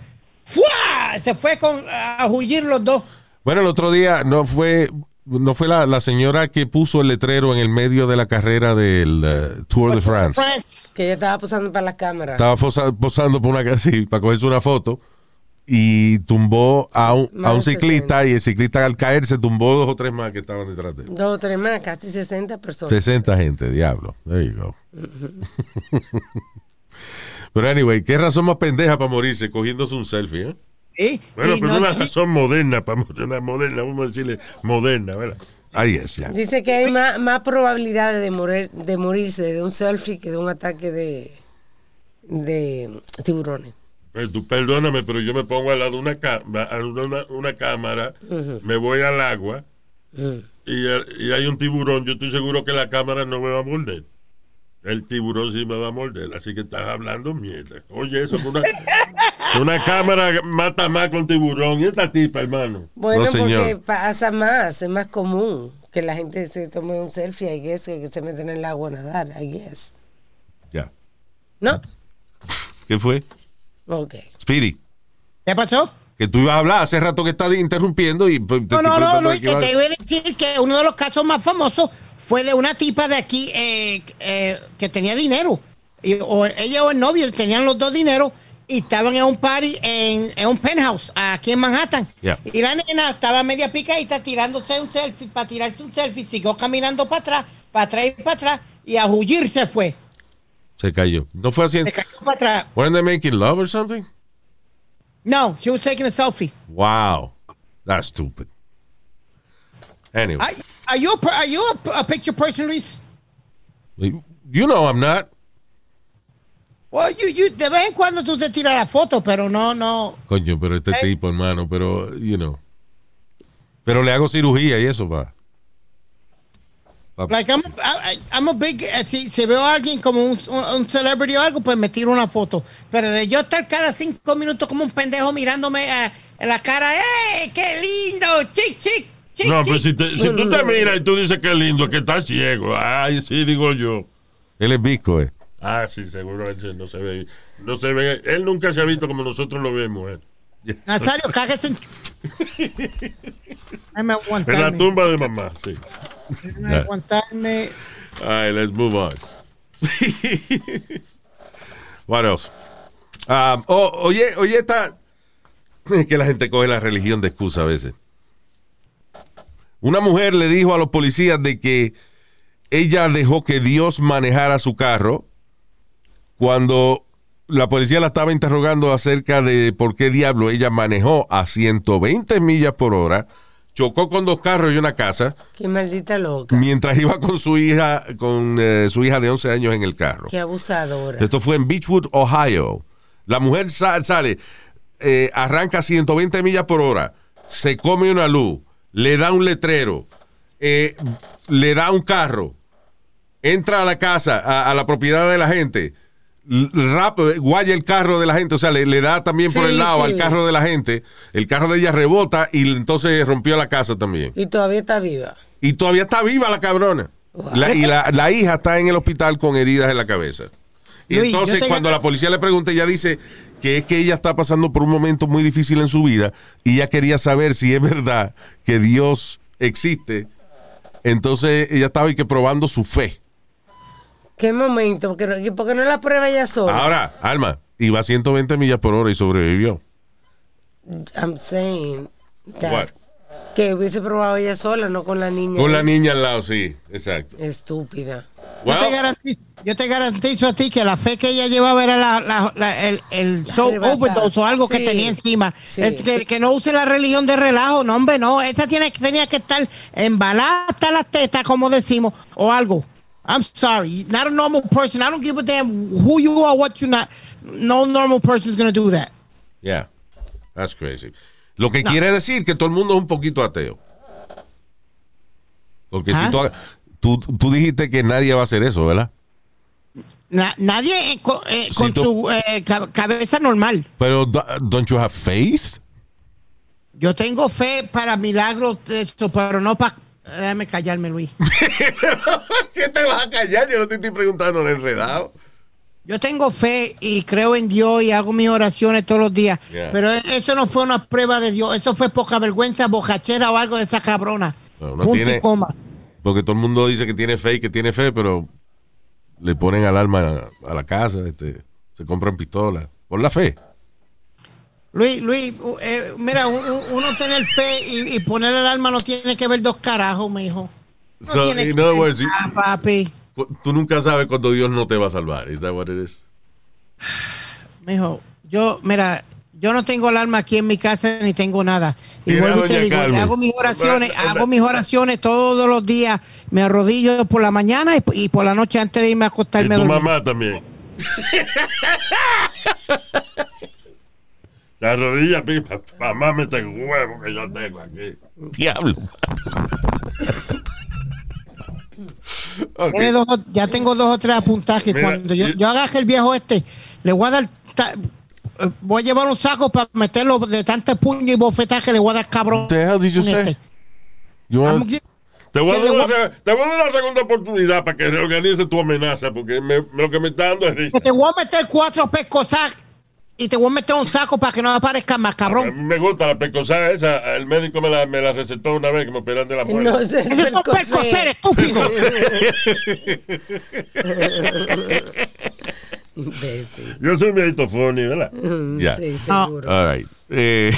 ¡Fua! Se fue con, a huir los dos. Bueno, el otro día no fue no fue la, la señora que puso el letrero en el medio de la carrera del eh, Tour de France. Que ella estaba posando para las cámaras. Estaba fosa- posando por una sí, para cogerse una foto y tumbó a un, a un ciclista y el ciclista al caer se tumbó dos o tres más que estaban detrás de él. Dos o tres más, casi 60 personas. 60 gente, diablo. There you go. Pero anyway, ¿qué razón más pendeja para morirse cogiéndose un selfie, eh? Bueno, pero no- una y- razón moderna, para morir, una moderna, vamos a decirle moderna, ¿verdad? Ahí es, ya. Dice que hay más, más probabilidades de morir, de morirse de un selfie que de un ataque de, de tiburones. Tú perdóname, pero yo me pongo al lado de una, una, una cámara, me voy al agua y, eh, y hay un tiburón. Yo estoy seguro que la cámara no me va a morder. El tiburón sí me va a morder, así que estás hablando mierda. Oye, eso es una, una cámara mata más con tiburón. Y esta tipa, hermano. Bueno, No, señor. porque pasa más, es más común que la gente se tome un selfie, I guess, que se meten en el agua a nadar, I guess. Ya. ¿No? ¿Qué fue? Ok. Speedy, ¿Qué pasó? que tú ibas a hablar hace rato que estás interrumpiendo y pues, te No, no, no, Luis, que te iba a decir que uno de los casos más famosos fue de una tipa de aquí eh, eh, que tenía dinero. Y, o ella o el novio tenían los dos dinero y estaban en un party en, en un penthouse aquí en Manhattan. Yeah. Y la nena estaba media picadita tirándose un selfie, para tirarse un selfie, siguió caminando para atrás, para atrás y para atrás, y a huir se fue. Se cayó. ¿No fue así? Se cayó para atrás. ¿Weren't they making love or something? No, she was taking a selfie. Wow. That's stupid. Anyway. Are, are you a, are you a, a picture person, Luis? You know I'm not. Well, you, you, de vez en cuando tú te tiras la foto, pero no, no. Coño, pero este Hey. tipo, hermano, pero, you know. Pero le hago cirugía y eso, va. Like, I'm, I, I'm a big, eh, si, si veo a alguien como un, un, celebrity o algo, pues me tiro una foto. Pero de yo estar cada cinco minutos como un pendejo mirándome eh, en la cara, ¡eh, qué lindo! ¡Chic, chic! chic No, chic. pues si, te- si tú te miras y tú dices que lindo, que estás ciego. Ay, sí, digo yo. Él es visco, eh. Ah, sí, seguro él no se ve. No se ve. Él nunca se ha visto como nosotros lo vemos. eh. Nazario, cáguese en... En la tumba de mamá, sí. Déjame aguantarme. All right, let's move on. What else? Um, oh, oye, oye, esta. Es que la gente coge la religión de excusa a veces. Una mujer le dijo a los policías de que ella dejó que Dios manejara su carro cuando la policía la estaba interrogando acerca de por qué diablo ella manejó a 120 millas por hora, chocó con dos carros y una casa Qué maldita loca. mientras iba con su hija, con eh, su hija de 11 años en el carro. Qué abusadora. Esto fue en Beechwood, Ohio. La mujer sa- sale, eh, arranca 120 millas por hora, se come una luz, le da un letrero, eh, le da un carro, entra a la casa, a, a la propiedad de la gente, rap, guaya el carro de la gente, o sea, le, le da también por el lado sí. al carro de la gente, el carro de ella rebota y entonces rompió la casa también. Y todavía está viva. Y todavía está viva la cabrona. La- y la, la hija está en el hospital con heridas en la cabeza. Y Luis, entonces, cuando la policía le pregunta, ella dice que es que ella está pasando por un momento muy difícil en su vida y ella quería saber si es verdad que Dios existe. Entonces, ella estaba y que probando su fe. ¿Qué momento? ¿Por qué no, y por qué no la prueba ella sola? Ahora, Alma, iba a 120 millas por hora y sobrevivió. I'm saying that- What? que hubiese probado ella sola, no con la niña. Con la niña al lado, sí, exacto. Estúpida. Yo, te Well, garantizo, yo te garantizo a ti que la fe que ella llevaba era la, la- la- el, el La so- arrebatada. overdose o algo que tenía encima. Sí. El que, que no use la religión de relajo, no, hombre, no. Esta tiene, tenía que estar embalada hasta las tetas, como decimos, o algo. I'm sorry. Not a normal person. I don't give a damn who you are, what you not. No normal person is going to do that. yeah, that's crazy. Lo que quiere decir que todo el mundo es un poquito ateo. Porque si tú, tú, tú dijiste que nadie va a hacer eso, ¿verdad? Na- nadie eh, eh, con tú- su eh, ca- cabeza normal. Pero, do- don't you have faith? Yo tengo fe para milagros, de esto, pero no para... Déjame callarme, Luis. ¿Qué te vas a callar? Yo no te estoy preguntando en enredado. Yo tengo fe y creo en Dios y hago mis oraciones todos los días. Yeah. Pero eso no fue una prueba de Dios. Eso fue poca vergüenza, bojachera o algo de esa cabrona. Bueno, uno Punto tiene- y coma. Porque todo el mundo dice que tiene fe y que tiene fe, pero le ponen al alma a, a la casa, este, se compran pistolas. Por la fe. Luis, Luis, eh, mira, uno tener fe y, y poner el alma no tiene que ver dos carajos, mijo. No So, tiene in que other ver words, you- nada, papi. Tú nunca sabes cuando Dios no te va a salvar. ¿Is that what it is? Mijo, yo, mira, yo no tengo el alma aquí en mi casa ni tengo nada. Y Mira, vuelvo y te digo, Carmen. hago mis oraciones, hago mis oraciones todos los días. Me arrodillo por la mañana y, y por la noche antes de irme a Y acostarme a tu dormir. mamá también. La rodilla, pipa. Mamá me tengo huevo que yo tengo aquí. Diablo. Dos ya tengo dos o tres apuntajes. Mira, Cuando yo, y- yo agarre el viejo este, le voy a dar. ta- eh, voy a llevar un saco para meterlo de tantos puños y bofetadas que le voy a dar cabrón. Este. Te voy, a dar una, voy- se- te voy a dar una segunda oportunidad para que reorganice tu amenaza, porque me- lo que me está dando es risa. que te voy a meter cuatro pescosas y te voy a meter un saco para que no aparezca más, A cabrón. mí me gusta la pecosada esa. El médico me la, me la recetó una vez que me operan de la muerte. No sé, pescocer, estúpido. Imbécil. Yo soy mi funny, ¿verdad? Yeah. Sí, Ah. seguro. All right. Eh,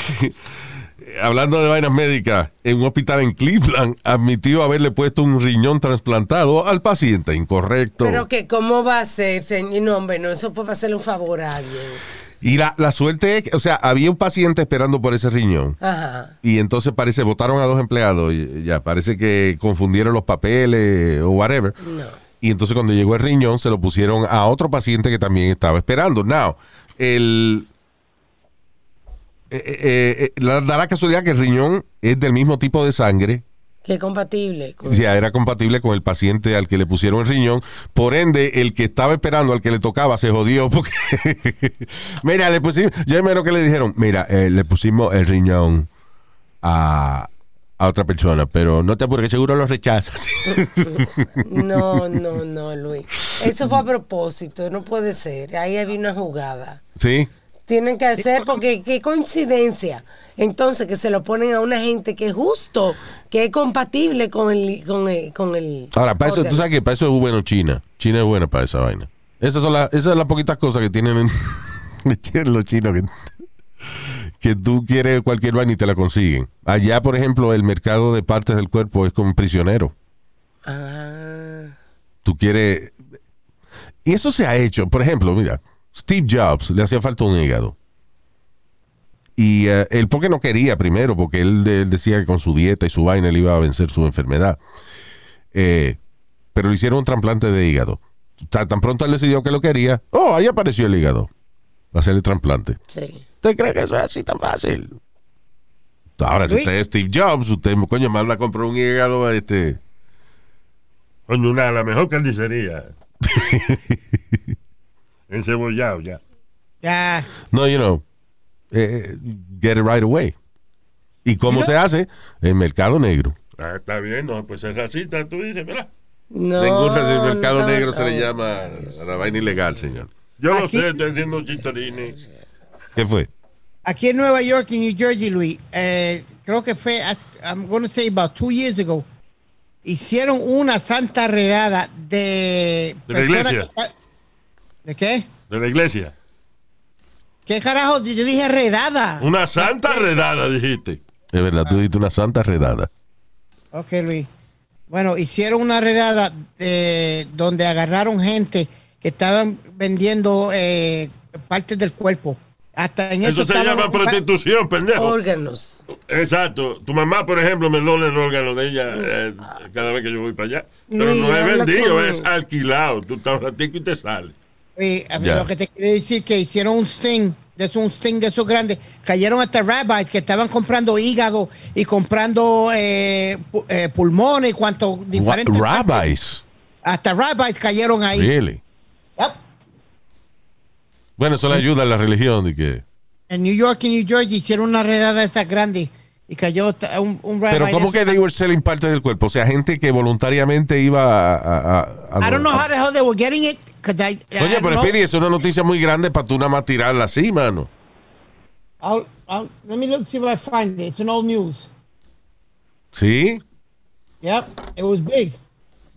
hablando de vainas médicas, en un hospital en Cleveland admitió haberle puesto un riñón trasplantado al paciente incorrecto. Pero que, ¿cómo va a ser, señor? No, hombre, no, eso fue para hacerle un favor a alguien. Y la, la suerte es que, o sea, había un paciente esperando por ese riñón. Ajá. Y entonces parece, votaron a dos empleados. y ya, parece que confundieron los papeles o whatever. No. Y entonces cuando llegó el riñón, se lo pusieron a otro paciente que también estaba esperando. Now, el. eh, eh, eh, la, da la casualidad que el riñón es del mismo tipo de sangre. Que es compatible. con- Ya era compatible con el paciente al que le pusieron el riñón. Por ende, el que estaba esperando, al que le tocaba, se jodió. Porque. mira, le pusimos. Yo menos que le dijeron: Mira, eh, le pusimos el riñón a, a otra persona, pero no te apures, seguro lo rechazas. No, no, no, Luis. Eso fue a propósito, no puede ser. Ahí había una jugada. ¿Sí? Tienen que hacer, porque qué coincidencia. Entonces, que se lo ponen a una gente que es justo, que es compatible con el. Con el, con el Ahora, para eso, tú sabes que para eso es bueno China. China es buena para esa vaina. Esas son las, esas son las poquitas cosas que tienen en los chinos que, que tú quieres cualquier vaina y te la consiguen. Allá, por ejemplo, el mercado de partes del cuerpo es como prisionero. Ah, Tú quieres... Y eso se ha hecho. Por ejemplo, mira, Steve Jobs le hacía falta un hígado. Y eh, él porque no quería primero, porque él, él decía que con su dieta y su vaina él iba a vencer su enfermedad. Eh, pero le hicieron un trasplante de hígado. Ta- Tan pronto él decidió que lo quería, oh, ahí apareció el hígado. Va a hacer el trasplante. sí. ¿Usted cree que eso es así tan fácil? Ahora, si usted es Steve Jobs, usted, coño, manda a comprar un hígado, este... Coño, una, la mejor carnicería. Encebollado ya. Ya. No, you know, eh, get it right away. ¿Y cómo se hace? En mercado negro. Ah, está bien, no, pues es racista, tú dices, ¿verdad? No. Ningún el mercado no, negro se le llama a la vaina ilegal, señor. Yo lo Aquí- sé, estoy haciendo chitarines. ¿Qué fue? Aquí en Nueva York y New Jersey, Luis, eh, creo que fue, I'm going to say about two years ago, hicieron una santa redada de... De la personas iglesia. que- ¿De qué? De la iglesia. ¿Qué carajo? Yo dije redada. Una santa redada, dijiste. Es verdad, tú diste una santa redada. Ok, Luis. Bueno, hicieron una redada eh, donde agarraron gente que estaban vendiendo eh, partes del cuerpo. Hasta en eso, Eso se llama prostitución, pendejo. Órganos. Exacto. Tu mamá, por ejemplo, me dona el órgano de ella eh, cada vez que yo voy para allá. Pero Luis, no es vendido, con es alquilado. Tú estás un ratico y te sales. Eh, a ver, Ya. Lo que te quiero decir que hicieron un sting, de un sting de esos grandes. Cayeron hasta rabbis que estaban comprando hígado y comprando eh, pu- eh, pulmones y cuanto diferentes. Rabbis. Hasta rabbis cayeron ahí. Really? Yep. Bueno, eso le ayuda a la religión de que... En New York y New Jersey hicieron una redada de esas grandes y cayó un, un rabbi. Pero ¿cómo que they were selling partes del cuerpo? O sea, gente que voluntariamente iba a... a- a- a- I don't know how the hell they were getting it. 'cause I, pero. Speedy, es una noticia muy grande para tú nada más tirarla así, mano. I'll- I'll- let me look see if I find it. It's an old news. ¿Sí? Yep, it was big.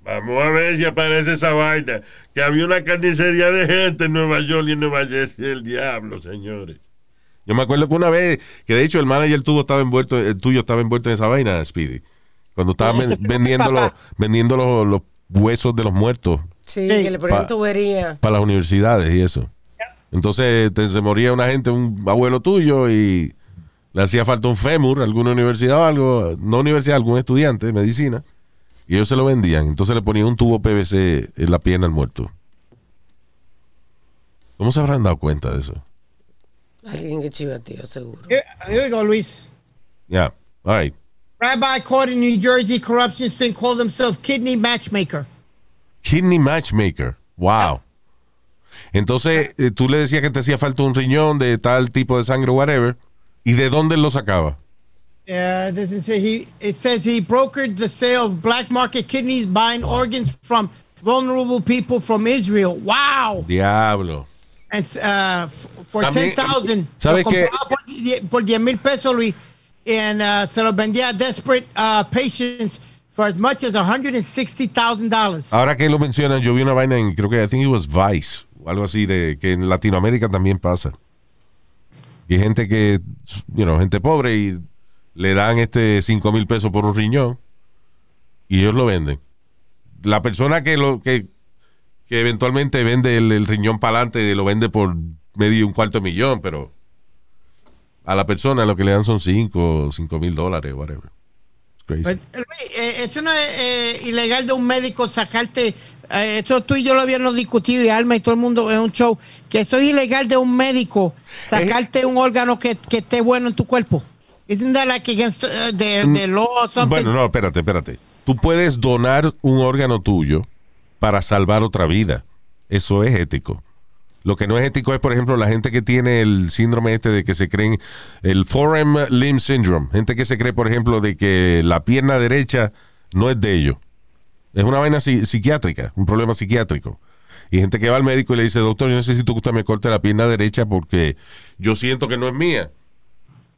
Vamos a ver si aparece esa vaina. Que había una carnicería de gente en Nueva York y en Nueva Jersey. El diablo, señores. Yo me acuerdo que una vez, que de hecho el manager tuyo estaba envuelto, el tuyo estaba envuelto en esa vaina, Speedy. Cuando estaba Sí, vendiendo, los, papá. vendiendo los, los huesos de los muertos Sí, Sí. que le ponían Pa- tubería. para las universidades y eso. Entonces te- se moría una gente, un abuelo tuyo y le hacía falta un fémur, alguna universidad o algo, no universidad, algún estudiante de medicina. Y ellos se lo vendían. Entonces le ponían un tubo PVC en la pierna al muerto. ¿Cómo se habrán dado cuenta de eso? Alguien que chivateó, seguro. Here, here we go, Luis. Ya, all right. Rabbi caught in New Jersey corruption sting called himself kidney matchmaker. Kidney Matchmaker. Wow. Entonces, eh, tú le decías que te hacía falta un riñón de tal tipo de sangre, whatever. ¿Y de dónde él lo sacaba? Uh, this is, he, it says he brokered the sale of black market kidneys, buying organs from vulnerable people from Israel. Wow! Diablo. And uh, 10,000. ¿sabe Lo compraba Por, die- por 10 mil pesos, Luis. And uh, se los vendía a desperate uh, patients for as much as $160,000. Ahora que lo mencionan, yo vi una vaina en, creo que, I think it was Vice, o algo así, de que en Latinoamérica también pasa. Y gente que, you know, gente pobre y le dan este 5 mil pesos por un riñón y ellos lo venden. La persona que lo que, que eventualmente vende el, el riñón para adelante lo vende por medio un cuarto millón, pero a la persona lo que le dan son 5 cinco mil dólares, whatever. Pues, Luis, eh, eso no es eh, ilegal de un médico sacarte. eh, esto tú y yo lo habíamos discutido y Alma y todo el mundo es un show. Que eso es ilegal de un médico sacarte un órgano que, que esté bueno en tu cuerpo. Isn't that like against uh, the, the law or something? Bueno, no, espérate, espérate. Tú puedes donar un órgano tuyo para salvar otra vida. Eso es ético. Lo que no es ético es, por ejemplo, la gente que tiene el síndrome este de que se creen el foreign limb syndrome. Gente que se cree, por ejemplo, de que la pierna derecha no es de ellos. Es una vaina psi- psiquiátrica, un problema psiquiátrico. Y gente que va al médico y le dice, doctor, yo necesito que usted me corte la pierna derecha porque yo siento que no es mía.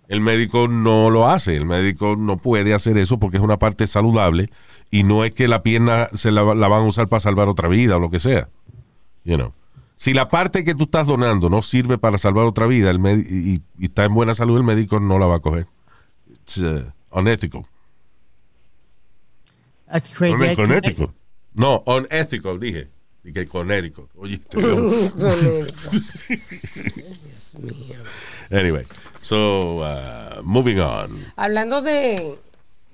El médico no lo hace. El médico no puede hacer eso porque es una parte saludable y no es que la pierna se la, la van a usar para salvar otra vida o lo que sea. You know. Si la parte que tú estás donando no sirve para salvar otra vida el y, y está en buena salud, el médico no la va a coger. It's uh, unethical. That's crazy. No, Connecticut. No, unethical, dije. Y que Connecticut. Oye, este. Dios mío. Anyway, so, uh, moving on. Hablando de.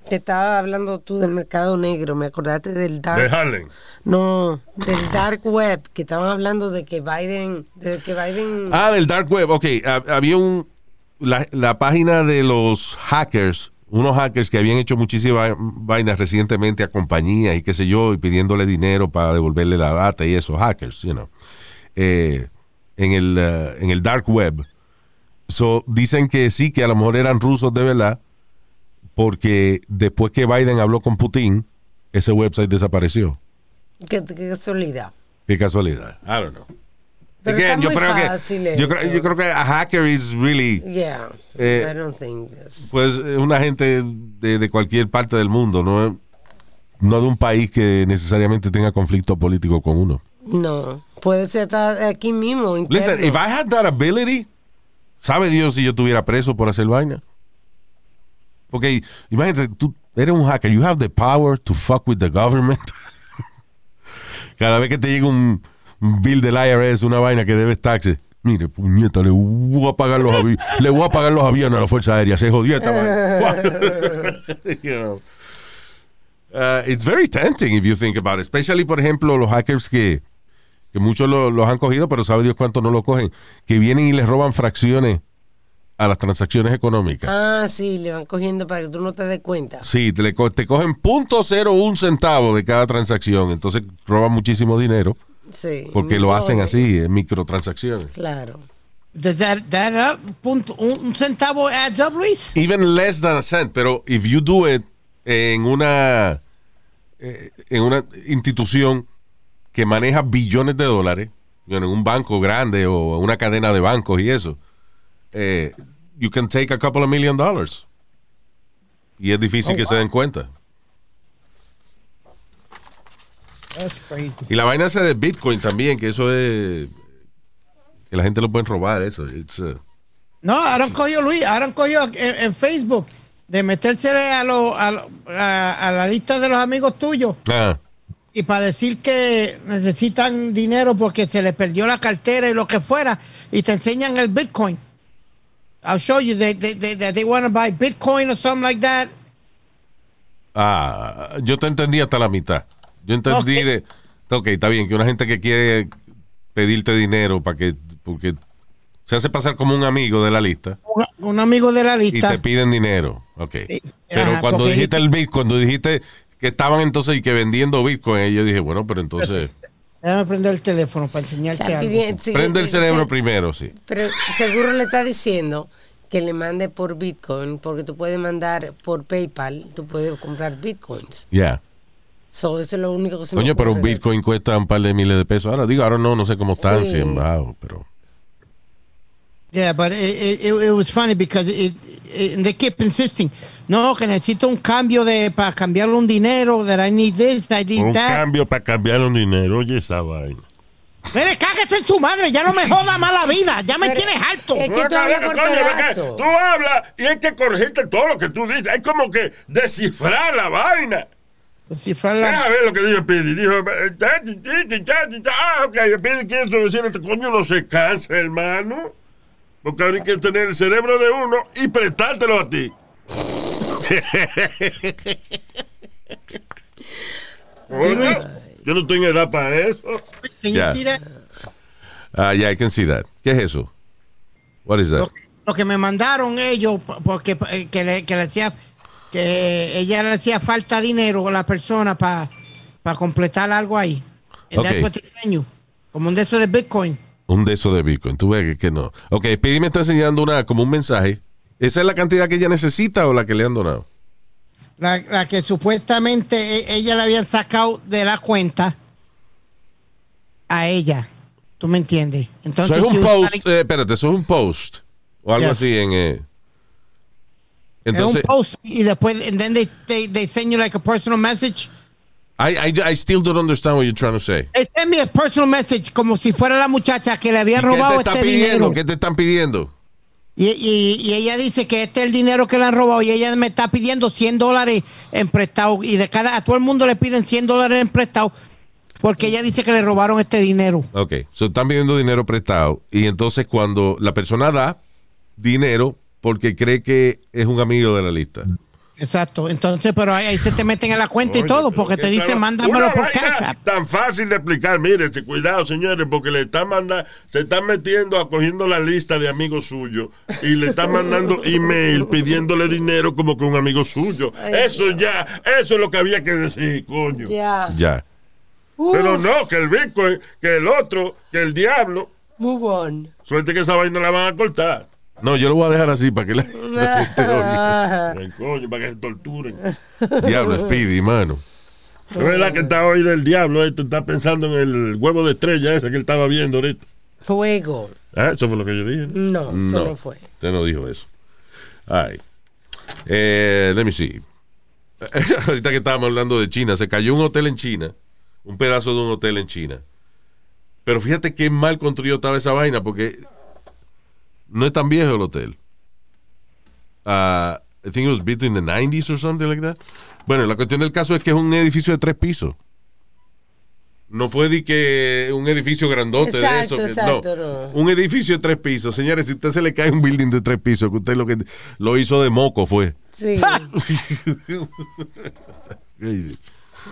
Te estaba hablando tú del mercado negro, me acordaste del dark. De Harlem. No, del dark web, que estaban hablando de que Biden. De que Biden. Ah, del dark web. Ok, ha- había un la, la página de los hackers, unos hackers que habían hecho muchísimas vainas recientemente a compañías y qué sé yo, y pidiéndole dinero para devolverle la data y esos hackers, you know, eh, en, el, eh, en el dark web. So, dicen que sí, que a lo mejor eran rusos de verdad, porque después que Biden habló con Putin, ese website desapareció. Qué, qué casualidad. Qué casualidad. I don't know. Pero Again, está yo muy creo fácil que yo creo, eso. yo creo que a hacker is really Yeah. Eh, I don't think this. pues es una gente de, de cualquier parte del mundo, no de un país que necesariamente tenga conflicto político con uno. No. Puede ser hasta aquí mismo. Listen, if I had that ability, sabe Dios si yo estuviera preso por hacer vaina. Porque imagínate, tú eres un hacker, you have the power to fuck with the government. Cada vez que te llega un, un bill del IRS, una vaina que debes taxes, mire, puñeta, le voy a pagar los avi- le voy a pagar los aviones a la Fuerza Aérea, se jodió esta vaina. You know. Uh, it's very tempting if you think about it. Especially, por ejemplo, los hackers que, que muchos lo- los han cogido, pero sabe Dios cuánto no lo cogen, que vienen y les roban fracciones a las transacciones económicas. Ah, sí, le van cogiendo para que tú no te des cuenta. Sí, te, le co- te cogen punto cero un centavo de cada transacción, entonces roban muchísimo dinero Sí. porque lo hacen así, en microtransacciones. Claro. Does that, that up, punto, un, un centavo adds up, Luis? Even less than a cent, pero if you do it en una eh, en una institución que maneja billones de dólares, en un banco grande o una cadena de bancos y eso, eh, you can take a couple of million dollars. Y es difícil Oh, que se den cuenta. That's crazy. Y la vaina esa de Bitcoin también, que eso es que la gente lo puede robar, eso. Uh, No, ahora cogido, Luis, ahora cogido en, en Facebook de metérsele a, lo- a, lo- a, a la lista de los amigos tuyos ah, y para decir que necesitan dinero porque se les perdió la cartera y lo que fuera y te enseñan el Bitcoin. I'll show you they, they, they, that they want to buy Bitcoin or something like that. ah, yo te entendí hasta la mitad. Yo entendí de. Ok, está bien, que una gente que quiere pedirte dinero para que. Porque se hace pasar como un amigo de la lista Un, un amigo de la y lista. te piden dinero. Ok. Sí, Pero ajá, cuando dijiste el Bitcoin, cuando dijiste que estaban entonces y que vendiendo Bitcoin, yo dije, bueno, pero entonces. Déjame prender el teléfono para enseñarte Está algo. pidiendo- sí, Prende el cerebro sí. primero, sí. Pero seguro le está diciendo que le mande por Bitcoin, porque tú puedes mandar por PayPal, tú puedes comprar Bitcoins. Ya. So, eso es lo único que se me Coño, pero un. Bitcoin cuesta un par de miles de pesos. Ahora digo, ahora no, no sé cómo están, Sí. si en bajo, pero. Yeah, but it, it, it, it was funny because it, it- they keep insisting. No, que necesito un cambio de para cambiarle un dinero. That I need this, I need Un that. cambio para cambiar un dinero. Oye, esa vaina. Mire, cágate en su madre, ya no me joda más la vida, ya me Pero- tienes alto. es que tú hablas por pedazo. Tú hablas y hay que corregirte todo lo que tú dices. Hay como que descifrar la vaina. Descifrar la- Deja ver lo que dijo Pidi. Dijo, eh, ah, ok, Pidi quiere decir, este coño no se cansa, hermano. Porque hay que tener el cerebro de uno y prestártelo a ti. Oye, yo no tengo edad para eso. Can you Ya. see that? Ah, yeah, I can see that. ¿Qué es eso? What is that? Lo, lo que me mandaron ellos, porque eh, que le, que le hacía, que ella le hacía falta dinero a la persona para completar algo ahí. And that's Ok. what they send you. Como un de esos de Bitcoin. Un de esos de Bitcoin. Tú ves que, que no. Ok, Pidi me está enseñando una, como un mensaje. ¿Esa es la cantidad que ella necesita o la que le han donado? La, la que supuestamente e- ella le habían sacado de la cuenta a ella. ¿Tú me entiendes? Eso Entonces, es un post, eh, espérate, eso es un post. O algo Yes. así en... eh, es un post y después, and then they, they, they send you like a personal message. I, I, I still don't understand what you're trying to say. Me a personal message como si fuera la muchacha que le había ¿Y ¿Qué robado este pidiendo? dinero. ¿Qué te están pidiendo? Y, y- y ella dice que este es el dinero que le han robado y ella me está pidiendo 100 dólares en prestado y de cada a todo el mundo le piden 100 dólares en prestado porque ella dice que le robaron este dinero. Ok, so están pidiendo dinero prestado y entonces cuando la persona da dinero porque cree que es un amigo de la lista. Exacto. Entonces, pero ahí, ahí se te meten en la cuenta y todo porque te dicen mándamelo por Cash App. Tan fácil de explicar. Mire, cuidado, señores, porque le están mandando, se están metiendo, acogiendo la lista de amigos suyos y le están mandando email pidiéndole dinero como que un amigo suyo. Eso ya, eso es lo que había que decir, coño. Ya. Ya. Pero no, que el Bitcoin, que el otro, que el diablo. Move on. Suerte que esa vaina la van a cortar. No, yo lo voy a dejar así para que la, la gente oiga. Ay, coño, para que se torturen. Diablo, Speedy, mano. Es verdad que está hoy del diablo, este está pensando en el huevo de estrella ese que él estaba viendo ahorita. Juego. Ah, Eso fue lo que yo dije. No, eso No. no fue. Usted no dijo eso. Ay. Eh, let me see. Ahorita que estábamos hablando de China, se cayó un hotel en China, un pedazo de un hotel en China. Pero fíjate qué mal construido estaba esa vaina, porque no es tan viejo el hotel. Ah, I think it was built in the 90s or something like that. Bueno, la cuestión del caso es que es un edificio de tres pisos. No fue de que un edificio grandote de eso. Exacto, que- exacto, no. no. Un edificio de tres pisos. Señores, si usted se le cae un building de tres pisos, que usted lo que lo hizo de moco fue. Sí.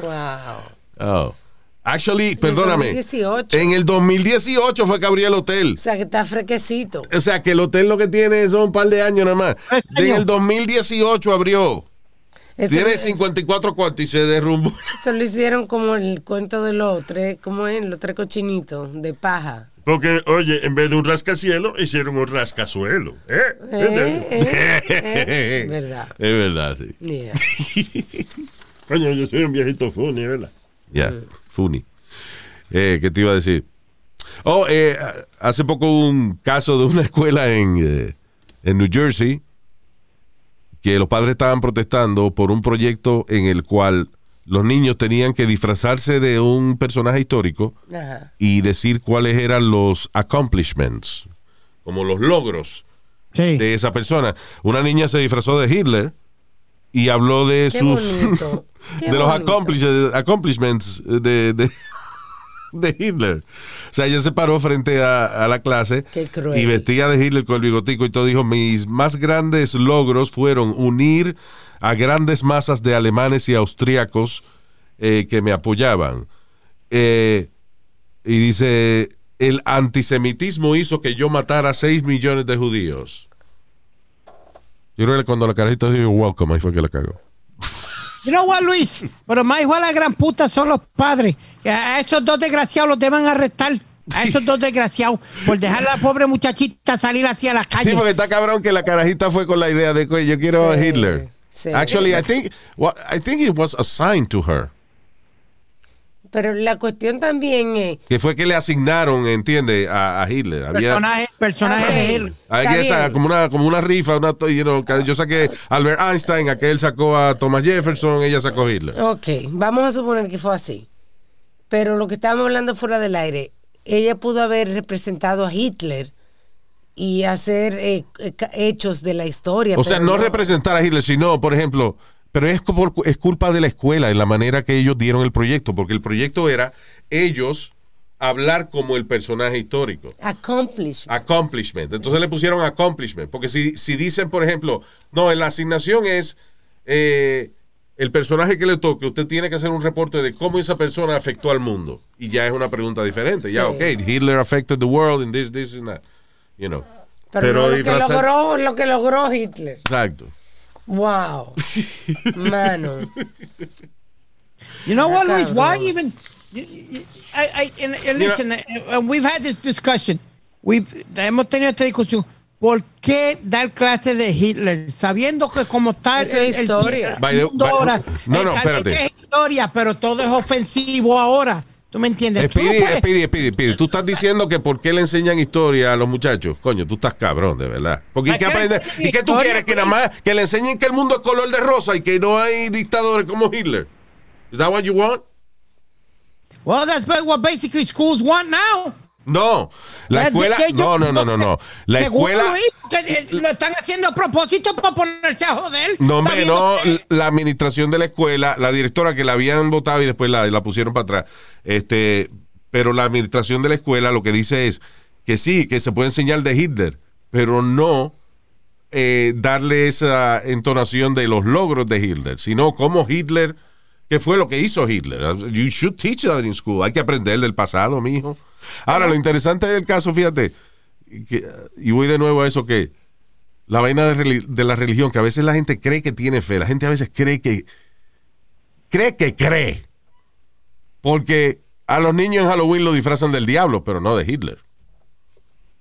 wow. Oh. Actually, perdóname. 2018. En el 2018 fue que abrió el hotel. O sea, que está frequecito. O sea, que el hotel lo que tiene son un par de años nada más. En el 2018 abrió. Eso, Tiene eso- 54 cuartos y se derrumbó. eso lo hicieron como el cuento de los tres, ¿cómo es? Los tres cochinitos de paja. Porque, oye, en vez de un rascacielos, hicieron un rascazuelo. ¿Eh? Eh, eh, eh, verdad. Es verdad, sí. Yeah. Coño, yo soy un viejito funny, ¿verdad? Ya, funny. Eh, ¿Qué te iba a decir? Oh, eh, hace poco hubo un caso de una escuela en, eh, en New Jersey que los padres estaban protestando por un proyecto en el cual los niños tenían que disfrazarse de un personaje histórico Ajá. y decir cuáles eran los accomplishments, como los logros Sí. de esa persona. Una niña se disfrazó de Hitler y habló de Qué sus de los accomplishments de, de, de Hitler. O sea, ella se paró frente a, a la clase y vestía de Hitler con el bigotico y todo. Dijo, mis más grandes logros fueron unir a grandes masas de alemanes y austríacos eh, que me apoyaban. Eh, y dice, el antisemitismo hizo que yo matara a 6 millones de judíos. Yo creo que cuando la carajita dijo welcome, ahí fue que la cagó. You know what, Luis? Pero más igual a la gran puta son los padres. A esos dos desgraciados los deben arrestar. A esos dos desgraciados por dejar a la pobre muchachita salir hacia la calle. Sí, porque está cabrón que la carajita fue con la idea de que yo quiero a Hitler. sí. Actually, I think, what, I think it was assigned to her. Pero la cuestión también es. Que fue que le asignaron, entiende, a, a Hitler. Había, personaje, de esa- bien. como una, como una rifa, una, to- you know, yo saqué Albert Einstein, aquel sacó a Thomas Jefferson, ella sacó a Hitler. Ok, vamos a suponer que fue así. Pero lo que estábamos hablando fuera del aire, ella pudo haber representado a Hitler y hacer eh, eh, hechos de la historia. O sea, no representar a Hitler, sino, por ejemplo, pero es, por- es culpa de la escuela, en la manera que ellos dieron el proyecto, porque el proyecto era ellos hablar como el personaje histórico. Accomplish. Accomplishment. Entonces le pusieron accomplishment. Porque si, si dicen, por ejemplo, no, en la asignación es eh, el personaje que le toque, usted tiene que hacer un reporte de cómo esa persona afectó al mundo. Y ya es una pregunta diferente. Ya, ok, Hitler affected the world in this, this, and that. You know. pero pero no lo, que logró, lo que logró Hitler. Exacto. Wow. Mano. You know what, Luis? Why even? I, I, and, and listen, uh, uh, we've had this discussion. We've, hemos tenido esta discusión. ¿Por qué dar clase de Hitler? Sabiendo que como tal... Es historia. By the- by- ahora, no, no, espérate. es historia, pero todo es ofensivo ahora. ¿Tú me entiendes? Tú no Speedy, Speedy, Speedy, Speedy, Tú estás diciendo que por qué le enseñan historia a los muchachos. Coño, tú estás cabrón, de verdad. Porque ¿y ¿A qué aprende? ¿Y qué tú quieres? Que nada más que le enseñen que el mundo es color de rosa y que no hay dictadores como Hitler. Is that what you want? Well, that's what basically schools want now. No. La escuela. No, no, no, no, no. La escuela. Eh, lo están haciendo a propósito para ponerse a joder. No, hombre, no. La administración de la escuela, la directora que la habían votado y después la, la pusieron para atrás. Este, pero la administración de la escuela lo que dice es que sí, que se puede enseñar de Hitler, pero no eh, darle esa entonación de los logros de Hitler, sino como Hitler, que fue lo que hizo Hitler. You should teach that in school. Hay que aprender del pasado, mijo. Ahora, lo interesante del caso, fíjate, que- y voy de nuevo a eso que la vaina de, la religión, que a veces la gente cree que tiene fe, la gente a veces cree que cree que cree. Porque a los niños en Halloween lo disfrazan del diablo, pero no de Hitler.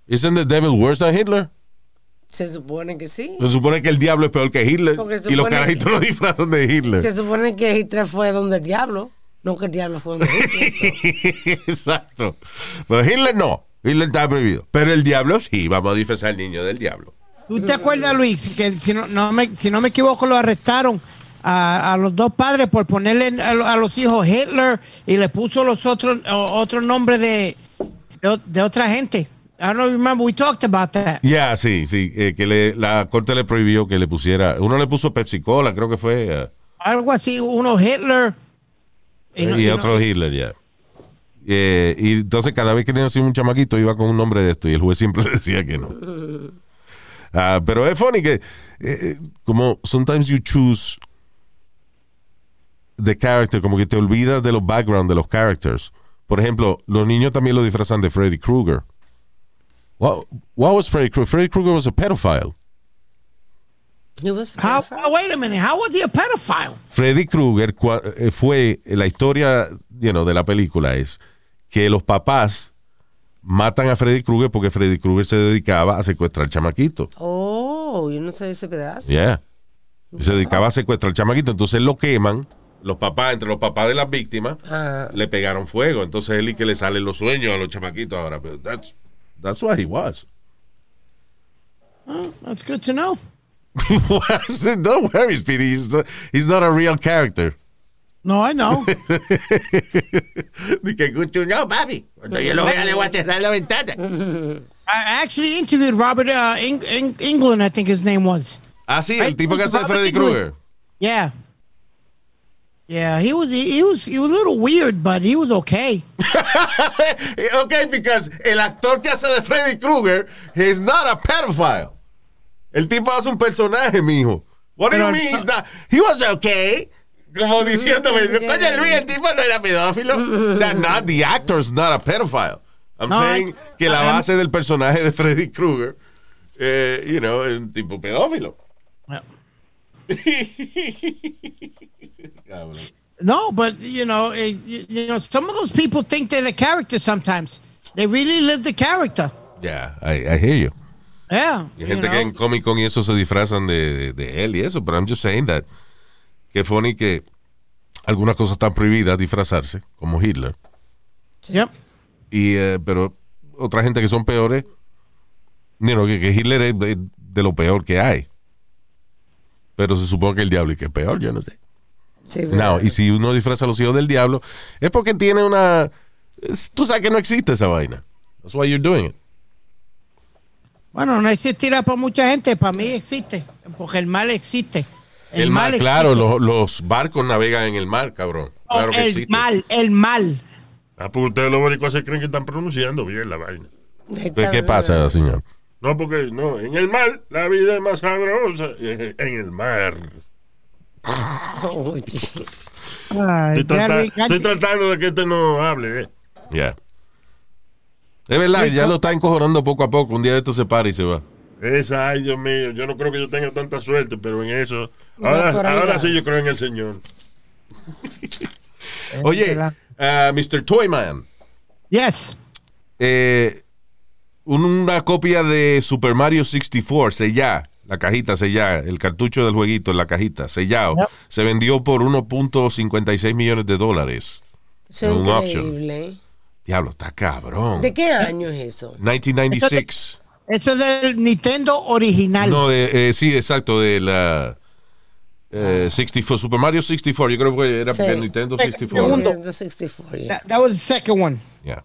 ¿Isn't the devil worse than Hitler? Se supone que sí. Se supone que el diablo es peor que Hitler. Y los carajitos que- lo disfrazan de Hitler. Se supone que Hitler fue donde el diablo. No que el diablo fue donde Hitler. Exacto. Pero Hitler no. Hitler está prohibido. Pero el diablo sí. Vamos a disfrazar al niño del diablo. ¿Tú te acuerdas, Luis, que si no, no me, si no me equivoco lo arrestaron a, a los dos padres por ponerle a, lo- a los hijos Hitler y le puso los otros o- otros nombres de, de, de otra gente? I don't remember, we talked about that. Ya, sí, sí. eh, que le- la corte le prohibió que le pusiera. Uno le puso Pepsi Cola, creo que fue. eh, Algo así, uno Hitler. Y, no- y no- otro Hitler, ya. Eh, y entonces cada vez que nació un chamaquito iba con un nombre de esto y el juez siempre decía que no. Ah, pero es funny que eh, como sometimes you choose the character, como que te olvidas de los background de los characters. Por ejemplo, los niños también lo disfrazan de Freddy Krueger. What, what was Freddy Krueger? Freddy Krueger was a pedophile. He was How, oh, wait a minute, how was he a pedophile? Freddy Krueger eh, fue la historia you know, de la película es que los papás matan a Freddy Krueger porque Freddy Krueger se dedicaba a secuestrar chamaquitos. Oh, yo no sabía ese pedazo. Yeah. Y Se dedicaba a secuestrar chamaquitos. Entonces lo queman. Los papás, entre los papás de las víctimas, Ah. le pegaron fuego. Entonces él y que le salen los sueños a los chamaquitos ahora. Pero that's, that's what he was. Oh, that's good to know. Don't worry, Speedy. He's not, he's not a real character. No, I know. Ni que escucho, no, papi. Yo lo le voy a cerrar la ventana. I actually interviewed Robert uh, Eng- Eng- England, I think his name was. Ah, sí, el tipo que hace Freddy Krueger. Yeah. Yeah, he was he, was he was a little weird, but he was okay. ok, because el actor que hace de Freddy Krueger is not a pedophile. El tipo hace un personaje, mijo. What do you mean he's not? He was okay. Como diciéndome, coño, Luis, el tipo no era pedófilo. O sea, not the actor's not a pedophile. I'm No, saying I- que la base del personaje de Freddy Krueger, eh, you know, es un tipo pedófilo. No, but you know, eh, you, you know, some of those people think they're the character. Sometimes they really live the character. Yeah, I, I hear you. Yeah. Y hay you gente que en Comic Con y eso se disfrazan de, de, de él y eso, pero I'm just saying that. Que funny que algunas cosas están prohibidas disfrazarse, como Hitler. Yep. Y, eh, pero otra gente que son peores, you know, que, que Hitler es de, de lo peor que hay. Pero se supone que el diablo y que es peor, yo no sé. Sí, No, y si uno disfraza a los hijos del diablo, es porque tiene una es- tú sabes que no existe esa vaina. That's why you're doing it. Bueno, no existirá para mucha gente, para mí existe, porque el mal existe. El, mar, claro, existe. los, los barcos navegan en el mar, cabrón. Claro que el existe. mal, el mal. Ah, pues ustedes los boricuas se creen que están pronunciando bien la vaina. ¿Qué, qué pasa, señor? No, porque no, en el mar la vida es más sabrosa. En el mar. Estoy tratando de que este no hable. eh. Ya. Es verdad, ya lo está encojonando poco a poco. Un día de esto se para y se va. Esa, ay, Dios mío, yo no creo que yo tenga tanta suerte, pero en eso. Ahora, sí yo creo en el Señor. Oye, ah, Mr. Toyman, Yes. eh, un- una copia de Super Mario 64 sellada, la cajita sellada, el cartucho del jueguito en la cajita sellado, Yep. se vendió por 1.56 millones de dólares. Eso es increíble. Diablo, está cabrón. ¿De qué año es eso? 1996. Esto es del Nintendo original. No, de, eh, sí, exacto, de la eh, 64, Super Mario 64, yo creo que era Sí. el Nintendo Segundo. 64. Nintendo 64, yeah. That, that was the second one. Yeah.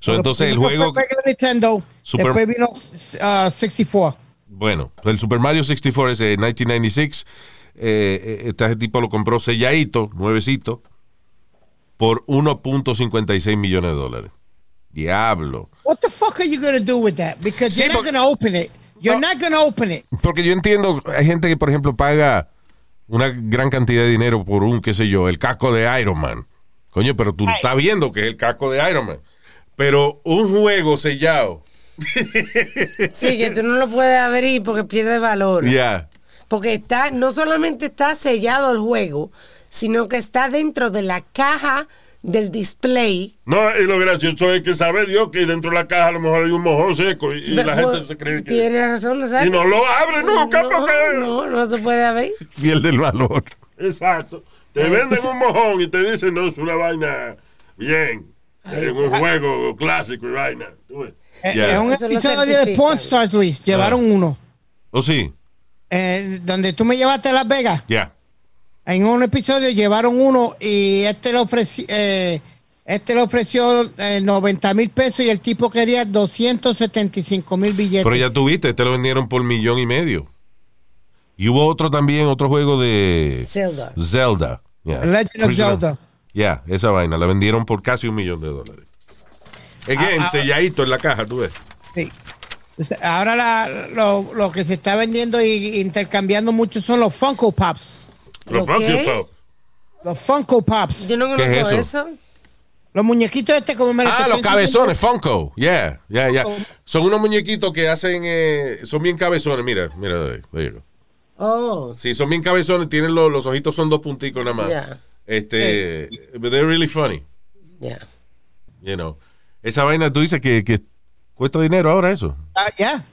So, entonces el juego, fue Nintendo, Super- después vino uh, 64. bueno, el Super Mario 64 es de 1996, eh, eh, este tipo lo compró selladito, nuevecito, por 1.56 millones de dólares. Diablo. What the fuck are you going to do with that? Because Sí, you're not porque- going to open it. You're not going to open it. Porque yo entiendo, hay gente que, por ejemplo, paga una gran cantidad de dinero por un, qué sé yo, el casco de Iron Man. Coño, pero tú estás viendo que es el casco de Iron Man. Pero un juego sellado. Sí, que tú no lo puedes abrir porque pierde valor. Ya. Porque está, no solamente está sellado el juego, sino que está dentro de la caja del display. No, y lo gracioso es que sabe Dios que dentro de la caja a lo mejor hay un mojón seco y, y la Pues, gente se cree que. Tiene razón, ¿no sabes? Y no lo abre nunca no, porque. no, no se puede abrir. Pierde el valor. Exacto. Te venden un mojón y te dicen, no, es una vaina bien. Es un juego clásico y vaina. Tú ves. Eh, Ya. Es un lo episodio de. Porn Stars, Luis. Llevaron Ah. uno. ¿O sí? Eh, donde tú me llevaste a Las Vegas. Ya. En un episodio llevaron uno y este le ofreció, eh, este le ofreció eh, 90 mil pesos y el tipo quería 275 mil billetes. Pero ya tuviste, te lo vendieron por millón y medio. Y hubo otro también, otro juego de Zelda. Zelda. Yeah. Legend of Zelda. Ya, esa vaina. La vendieron por casi un millón de dólares. Again, Ah, ah, selladito en la caja, tú ves. Sí. Ahora la- lo, lo que se está vendiendo y intercambiando mucho son los Funko Pops. Los ¿Lo Funky qué? Pop. Los Funko Pops. Yo no ¿Qué es conozco eso? eso. Los muñequitos este como me lo Ah, los cabezones, Funko. Yeah, yeah, yeah. Funko. Son unos muñequitos que hacen, eh, son bien cabezones. Mira, mira, go. Oh, Sí, son bien cabezones. Tienen los, los ojitos, son dos punticos nada más. Ya. Este, but they're really funny. ya. You know. Esa vaina, tú dices que, que cuesta dinero ahora eso. Ah, ya.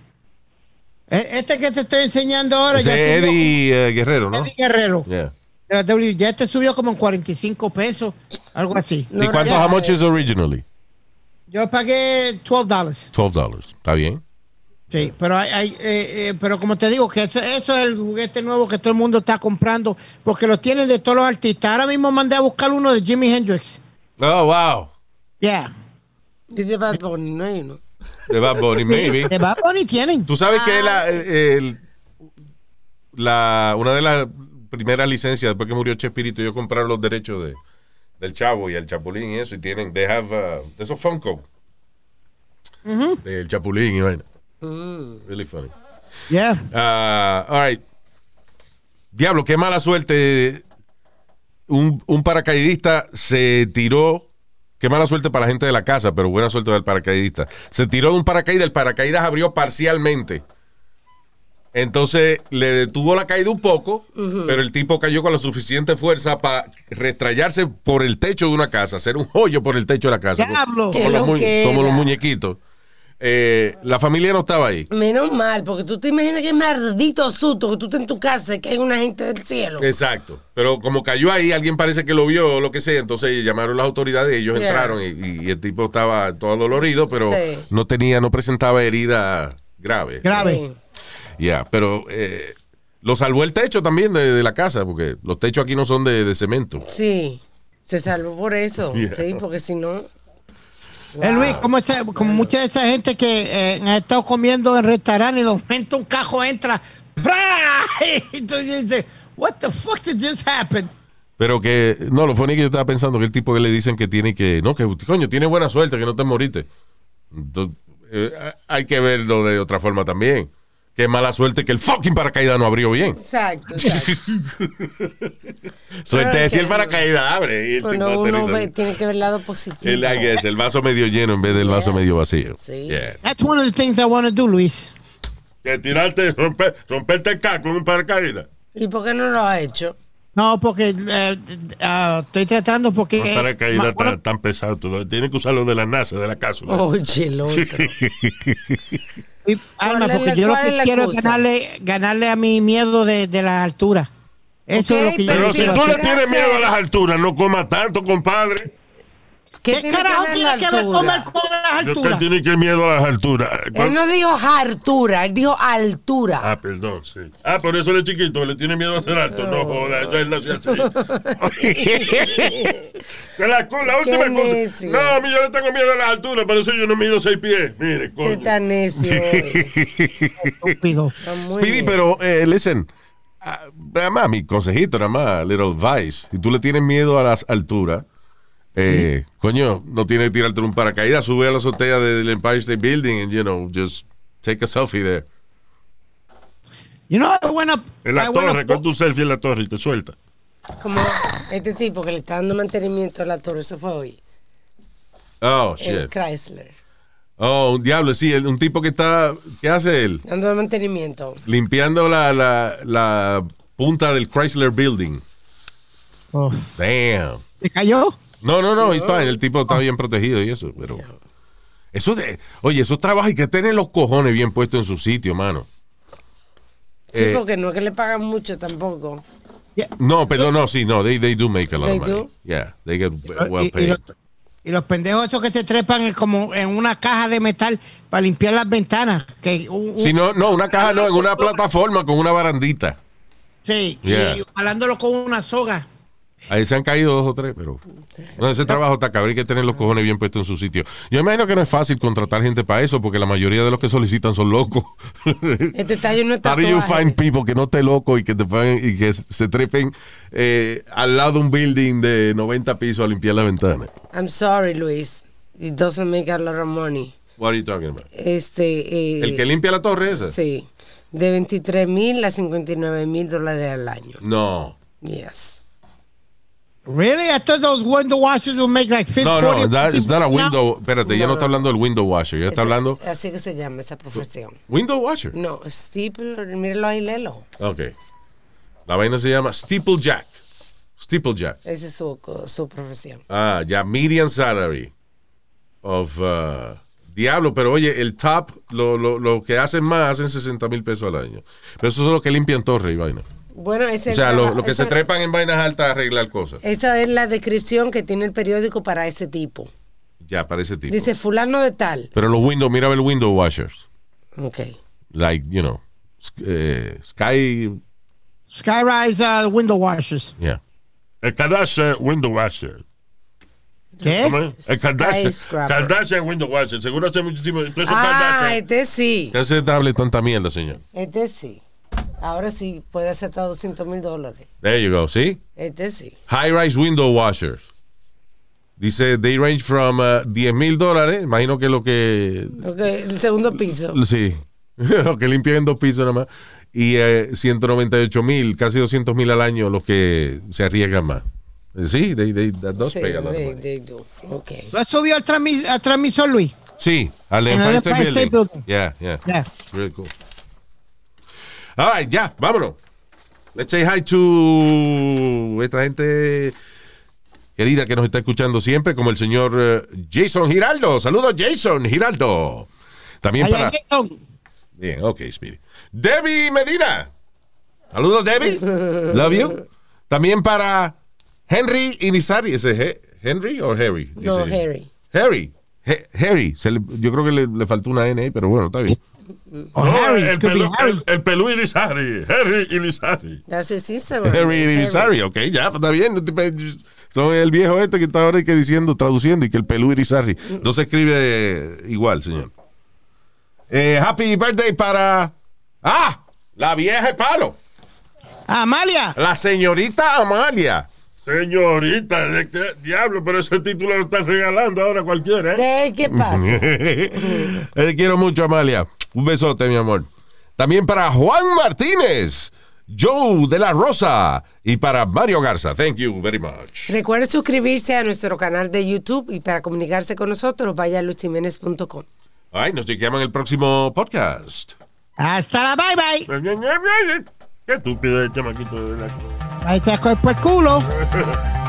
E- Este que te estoy enseñando ahora Ese ya subió Eddie eh, Guerrero, ¿no? Eddie Guerrero. Yeah. de la W. Ya este subió como en 45 pesos, algo así. ¿Y cuánto, ya, how much eh, is originally? Yo pagué 12 dólares. 12 dollars. ¿Está bien? Sí, pero hay, hay, eh, eh, pero como te digo, que eso, eso es el juguete nuevo que todo el mundo está comprando, porque los tienen de todos los artistas. Ahora mismo mandé a buscar uno de Jimi Hendrix. Oh, wow. Yeah. Dice Bad Bunny, no hay uno. De Bad Bunny, maybe. De Bad Bunny tienen. Tú sabes que Ah. la, el- la, una de las primeras licencias después que murió Chespirito, ellos compraron los derechos de, del Chavo y el Chapulín y eso, y tienen, they have, uh, de esos Funko. Del Chapulín y vaina. Really funny. Yeah. Ah, all right. Diablo, qué mala suerte. Un, un paracaidista se tiró. Qué mala suerte para la gente de la casa, pero buena suerte del paracaidista. Se tiró de un paracaídas, el paracaídas abrió parcialmente. Entonces le detuvo la caída un poco, pero el tipo cayó con la suficiente fuerza para restrayarse por el techo de una casa, hacer un hoyo por el techo de la casa. Diablo. Como, Qué los, mu- loquera. como los muñequitos. Eh, la familia no estaba ahí. Menos mal, porque tú te imaginas que maldito susto que tú estás en tu casa y que hay una gente del cielo. Exacto. Pero como cayó ahí, alguien parece que lo vio o lo que sea, entonces llamaron las autoridades y ellos Yeah. entraron y, y el tipo estaba todo dolorido, pero Sí. no tenía, no presentaba herida grave. Grave. Sí. Ya, pero eh, lo salvó el techo también de, de la casa, porque los techos aquí no son de, de cemento. Sí, se salvó por eso. Yeah. Sí, porque si no. Eh, Luis, como, esa- como mucha de esa gente que eh, han estado comiendo en restaurantes y de momento un cajo entra. Entonces dice, what the fuck did this happen? Pero que, no, lo funny que yo estaba pensando que el tipo que le dicen que tiene que, no, que coño, tiene buena suerte, que no te moriste. Entonces, eh, hay que verlo de otra forma también. Que mala suerte que el fucking paracaídas no abrió bien. Exacto, exacto. Suerte es si el paracaídas abre. Y el Bueno, tipo uno ve- tiene que ver el lado positivo. el, guess, el vaso medio lleno en vez del vaso medio vacío. Sí. Yeah. That's one of the things I want to do, Luis. Que tirarte, romper, romperte el caco en un paracaídas. ¿Y por qué no lo ha hecho? No, porque eh, ah, estoy tratando porque... Los eh, paracaídas ma- tan, tan pesados. todo. Tienen que usarlo de la NASA, de la cápsula. Oye, otro. y- Alma, ¿Cuál es porque yo lo que quiero es ganarle, ganarle a mi miedo de, de la altura. Eso es lo que yo Pero Pero si sí, tú le hacer. ¿qué tienes miedo a las alturas, no coma tanto, compadre. ¿Qué, ¿Qué carajo tiene que ver comer con las alturas? tiene que miedo a las alturas. Él no dijo altura, él dijo altura. Ah, perdón, sí. Ah, por eso él es chiquito, le tiene miedo a ser alto. No joda, eso él nació así. La, la última Qué cosa. necio. No, a mí yo le tengo miedo a las alturas, por eso yo no mido seis pies. Mire, Qué coño. tan necio. Estúpido. Speedy, pero, eh, listen, ah, nada más, mi consejito, nada más, little advice. Si tú le tienes miedo a las alturas, eh, coño, no tienes que tirarte un paracaídas, sube a la azotea del Empire State Building and, you know, just take a selfie there. You know, hay buena... En la torre, con tu selfie en la torre y te suelta. Como este tipo que le está dando mantenimiento a la torre, eso fue hoy. Oh, El shit. Chrysler. Oh, un diablo, sí, el- un tipo que está, ¿qué hace él? Dando mantenimiento. Limpiando la, la, la punta del Chrysler Building. Oh, Damn. ¿Se cayó? No, no, no, está, el tipo está bien protegido y eso, pero... Eso de... Oye, esos trabajos hay que tener los cojones bien puestos en su sitio, mano. Sí, Eh, porque no es que le pagan mucho tampoco. No, perdón, no, sí, no, they, they do make a lot They of money. do? Yeah, they get well y, y paid. los, y los pendejos esos que se trepan como en una caja de metal para limpiar las ventanas. Que un- un- Si no, no, una caja no, en una plataforma con una barandita. Sí, Yeah. y jalándolo con una soga. Ahí se han caído dos o tres, pero... No, ese trabajo está cabrón, hay que tener los cojones bien puestos en su sitio. Yo imagino que no es fácil contratar gente para eso, porque la mayoría de los que solicitan son locos. Este tallo no está How do you find people que no esté loco y que te pongan- y que se trepen eh, al lado de un building de 90 pisos a limpiar la ventana? I'm sorry, Luis. It doesn't make a lot of money. What are you talking about? Este, eh, ¿El que limpia la torre esa? Sí. De 23 mil a 59 mil dólares al año. No. Yes. Really? I thought those window washers would make like 50, No, no, 40, that is not a 50 window. Espérate, ya no está hablando del window washer, ya está Eso- hablando. Así que se llama esa profesión. ¿Window washer? No, steeple, míralo ahí, lelo. Ok. La vaina se llama Steeplejack. Steeplejack. Esa es su, su profesión. Ah, ya, median salary of uh, Diablo, pero oye, el top, lo, lo, lo que hacen más, hacen 60 mil pesos al año. Pero eso es lo que limpian torre y vaina. Bueno, ese O sea, lo, lo que esa- se trepan en vainas altas a arreglar cosas. Esa es la descripción que tiene el periódico para ese tipo. Ya, para ese tipo. Dice fulano de tal. Pero los windows, mira el window washers. Ok. Like, you know, eh, Sky, Skyrise uh, window washers. yeah. El Kardashian Window Washer. ¿Qué? El Kardashian, Window Washer. Seguro hace muchísimo. Ah, Kardashian. este sí. ¿Qué hace darle tanta mierda, señor? Este sí. Ahora sí puede hasta 200 mil dólares. There you go, ¿sí? Este sí. High-rise window washers. Dice, they range from uh, 10 mil dólares, imagino que lo que... Ok, el segundo piso. Sí, lo que limpian en dos pisos nada más. Y eh, 198 mil, casi 200 mil al año los que se arriesgan más. Sí, they, they, that does Sí, pay a lot of they- money. they do. Ok. ¿Lo subido al, transmis- al transmisor, Luis? Sí, al Empire State Building. Building. Yeah, yeah. Yeah. Really cool. All right, ya, vámonos. Let's say hi to esta gente querida que nos está escuchando siempre, como el señor eh, Jason Giraldo. Saludos, Jason Giraldo. También para... Jason. Bien, ok, Speedy. Debbie Medina. Saludos, Debbie. Love you. También para Henry Inizari. ¿Ese es He- Henry o Harry? No, Harry. Harry. He- Harry. Yo creo que le, le faltó una N ahí, pero bueno, está bien. O No, Harry. el, pelu, Harry. el, el pelú Irizarry. Harry Irizarry. That's his sister. Harry ok, ya, pues, está bien. Son el viejo este que está ahora y que diciendo, traduciendo, y que el pelú Irizarry. No se escribe eh, igual, señor. Eh, happy birthday para. ¡Ah! La vieja de palo. Amalia. La señorita Amalia. Señorita, ¿de qué diablo? Pero ese título lo están regalando ahora cualquiera, ¿eh? ¿De qué pasa? Te quiero mucho, Amalia. Un besote, mi amor. También para Juan Martínez, Joe de la Rosa y para Mario Garza. Thank you very much. Recuerde suscribirse a nuestro canal de YouTube y para comunicarse con nosotros vaya a luisiménez.com. Ay, nos chequeamos en el próximo podcast. Hasta la bye bye. Qué estúpido el chamaquito de verdad. Ahí te cuerpo el culo.